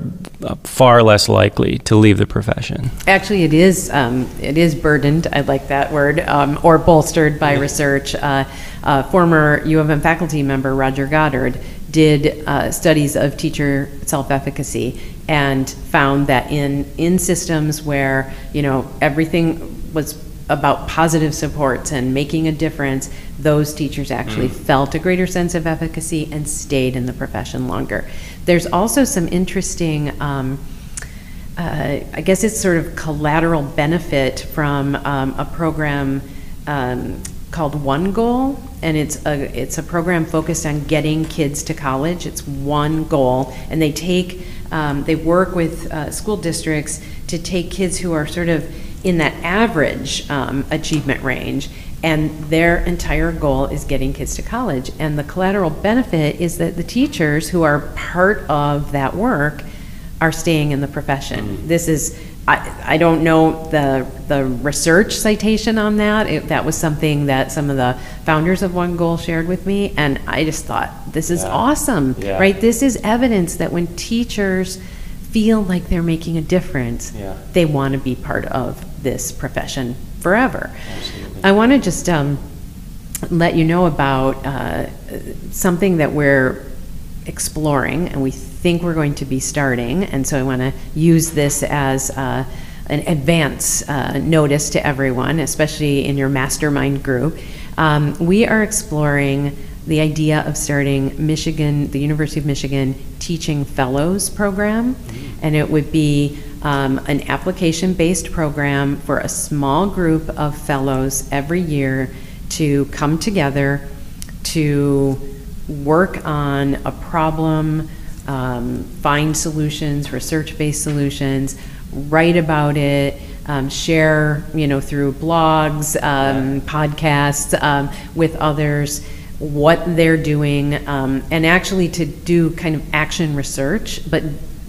far less likely to leave the profession. Actually, it is um, it is burdened. I like that word, um, or bolstered by research. Uh, uh, former U of M faculty member Roger Goddard did uh, studies of teacher self-efficacy and found that in in systems where you know everything was about positive supports and making a difference, those teachers actually mm. felt a greater sense of efficacy and stayed in the profession longer. There's also some interesting, um, uh, I guess it's sort of collateral benefit from um, a program um, called One Goal, and it's a it's a program focused on getting kids to college. It's one goal, and they take um, they work with uh, school districts to take kids who are sort of in that average um, achievement range, and their entire goal is getting kids to college. And the collateral benefit is that the teachers who are part of that work are staying in the profession. Mm-hmm. This is I, I don't know the the research citation on that. It, that was something that some of the founders of One Goal shared with me, and I just thought this is yeah. awesome, yeah. right? This is evidence that when teachers feel like they're making a difference, yeah. they want to be part of this profession forever. I want to just um, let you know about uh, something that we're exploring and we think we're going to be starting. And so I want to use this as uh, an advance uh, notice to everyone, especially in your mastermind group. Um, we are exploring the idea of starting Michigan, the University of Michigan Teaching Fellows program, and it would be um, an application-based program for a small group of fellows every year to come together to work on a problem, um, find solutions, research-based solutions, write about it, um, share, you know, through blogs, um, podcasts um, with others what they're doing, um, and actually to do kind of action research, but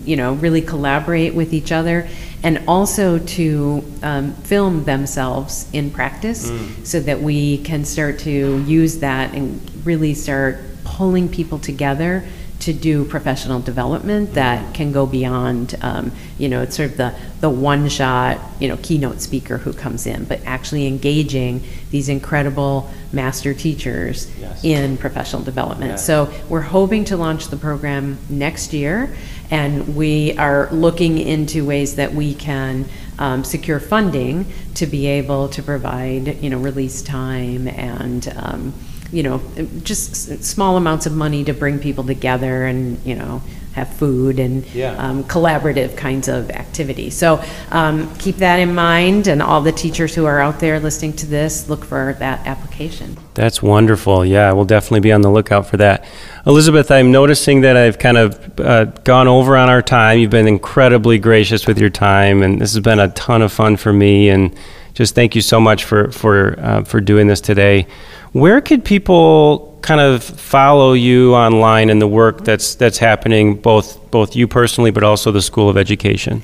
you know, really collaborate with each other, and also to um, film themselves in practice so that we can start to use that and really start pulling people together to do professional development that can go beyond, um, you know, it's sort of the, the one shot, you know, keynote speaker who comes in, but actually engaging these incredible master teachers Yes. in professional development. Yes. So we're hoping to launch the program next year, and we are looking into ways that we can um, secure funding to be able to provide, you know, release time and, um, you know, just small amounts of money to bring people together and, you know, have food and Yeah. um, collaborative kinds of activities. So um, keep that in mind, and all the teachers who are out there listening to this, look for that application. That's wonderful. Yeah, we'll definitely be on the lookout for that. Elizabeth, I'm noticing that I've kind of uh, gone over on our time. You've been incredibly gracious with your time, and this has been a ton of fun for me. And just thank you so much for for uh, for doing this today. Where could people kind of follow you online and the work that's that's happening, both both you personally, but also the School of Education?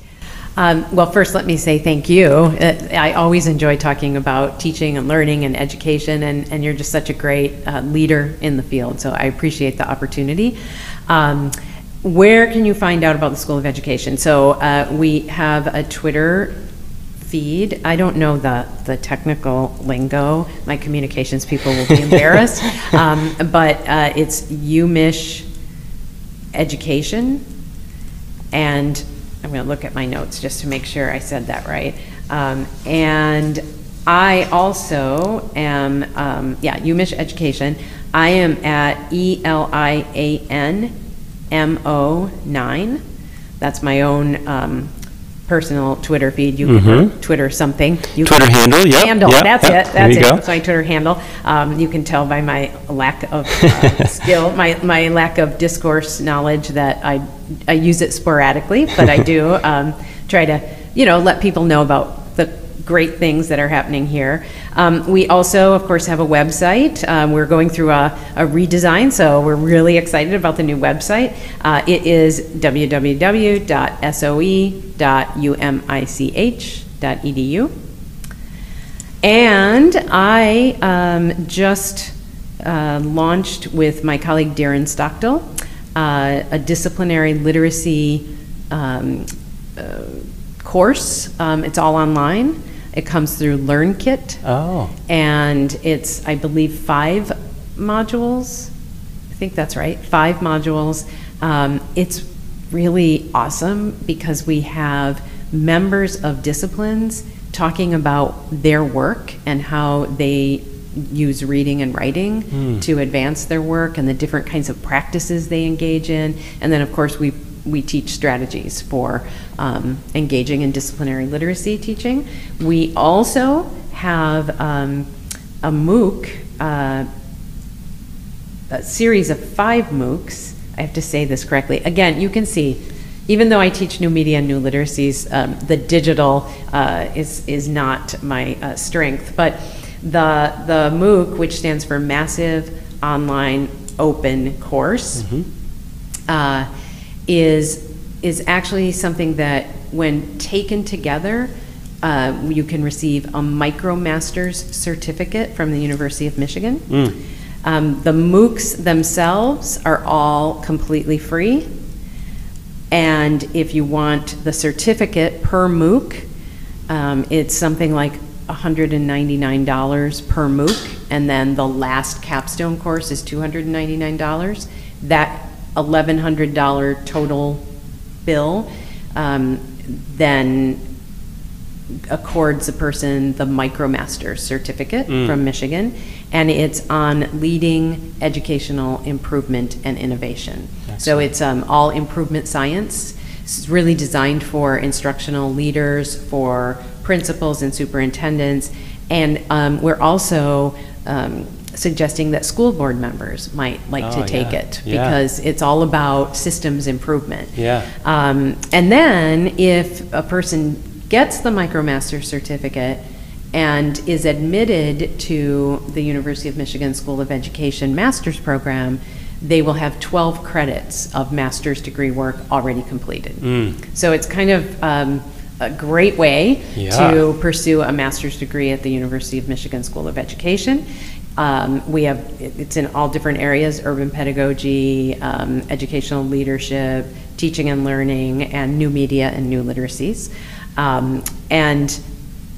Um, Well, first, let me say thank you. Uh, I always enjoy talking about teaching and learning and education, and, and you're just such a great uh, leader in the field, so I appreciate the opportunity. Um, Where can you find out about the School of Education? So uh, we have a Twitter feed. I don't know the, the technical lingo. My communications people will be embarrassed. Um, But uh, it's UMich Education. And I'm going to look at my notes just to make sure I said that right. Um, and I also am, um, yeah, UMich Education. I am at E L I A N M O 9. That's my own um, personal Twitter feed. You can or Twitter something. You. Twitter handle, yep, Handle. yep, that's yep, it. there That's you it. That's my Twitter handle. Um, you can tell by my lack of uh, skill, my, my lack of discourse knowledge that I, I use it sporadically, but I do um, try to, you know, let people know about great things that are happening here. Um, we also, of course, have a website. Um, we're going through a, a redesign, so we're really excited about the new website. Uh, it is www.soe.umich.edu. And I um, just uh, launched with my colleague Darin Stockdill uh, a disciplinary literacy um, uh, course. Um, it's all online. It comes through LearnKit, Oh, and it's, I believe, five modules. I think that's right, five modules. Um, it's really awesome because we have members of disciplines talking about their work and how they use reading and writing to advance their work and the different kinds of practices they engage in. And then, of course, we we teach strategies for um, engaging in disciplinary literacy teaching. We also have um, a MOOC, uh, a series of five MOOCs. I have to say this correctly. Again, you can see, even though I teach new media and new literacies, um, the digital uh, is is not my uh, strength. But the the MOOC, which stands for Massive Online Open Course, uh, is is actually something that, when taken together, uh, you can receive a MicroMasters certificate from the University of Michigan. Um, the MOOCs themselves are all completely free. And if you want the certificate per MOOC, um, it's something like $199 per MOOC, and then the last capstone course is $299. That $1,100 total bill um, then accords a person the MicroMaster certificate from Michigan, and it's on leading educational improvement and innovation. So it's um, all improvement science. It's really designed for instructional leaders, for principals and superintendents, and um, we're also um, suggesting that school board members might like Oh, to take yeah. it Yeah. because it's all about systems improvement. Yeah. Um, and then if a person gets the MicroMaster certificate and is admitted to the University of Michigan School of Education master's program, they will have 12 credits of master's degree work already completed. So it's kind of um, a great way Yeah. to pursue a master's degree at the University of Michigan School of Education. Um, we have, it- it's in all different areas, urban pedagogy, um, educational leadership, teaching and learning, and new media and new literacies. Um, and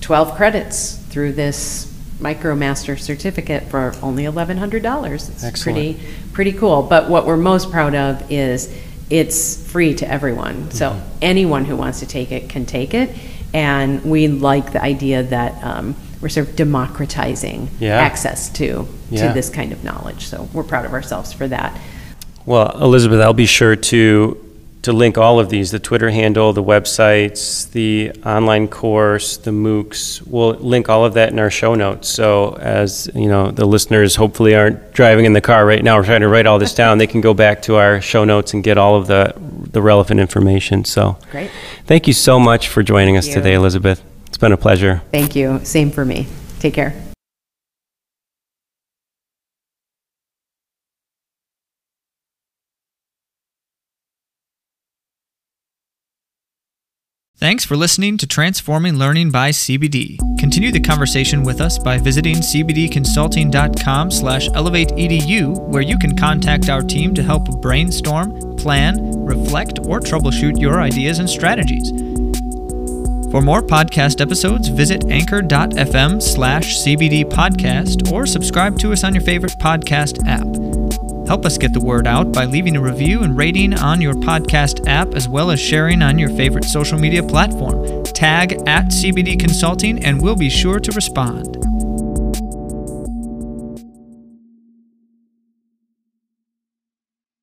12 credits through this MicroMaster certificate for only $1,100. It's Excellent. pretty, pretty cool. But what we're most proud of is it's free to everyone. So Mm-hmm. anyone who wants to take it can take it. And we like the idea that um, we're sort of democratizing Yeah. access to, Yeah. to this kind of knowledge. So we're proud of ourselves for that. Well, Elizabeth, I'll be sure to to link all of these: the Twitter handle, the websites, the online course, the MOOCs. We'll link all of that in our show notes. So, as you know, the listeners hopefully aren't driving in the car right now. We're trying to write all this down. They can go back to our show notes and get all of the the relevant information. So, Great. thank you so much for joining us today, Elizabeth. It's been a pleasure. Thank you. Same for me. Take care. Thanks for listening to Transforming Learning by CBD. Continue the conversation with us by visiting cbdconsulting.com slash elevateedu, where you can contact our team to help brainstorm, plan, reflect, or troubleshoot your ideas and strategies. For more podcast episodes, visit anchor.fm slash CBD podcast or subscribe to us on your favorite podcast app. Help us get the word out by leaving a review and rating on your podcast app, as well as sharing on your favorite social media platform. Tag at CBD Consulting, and we'll be sure to respond.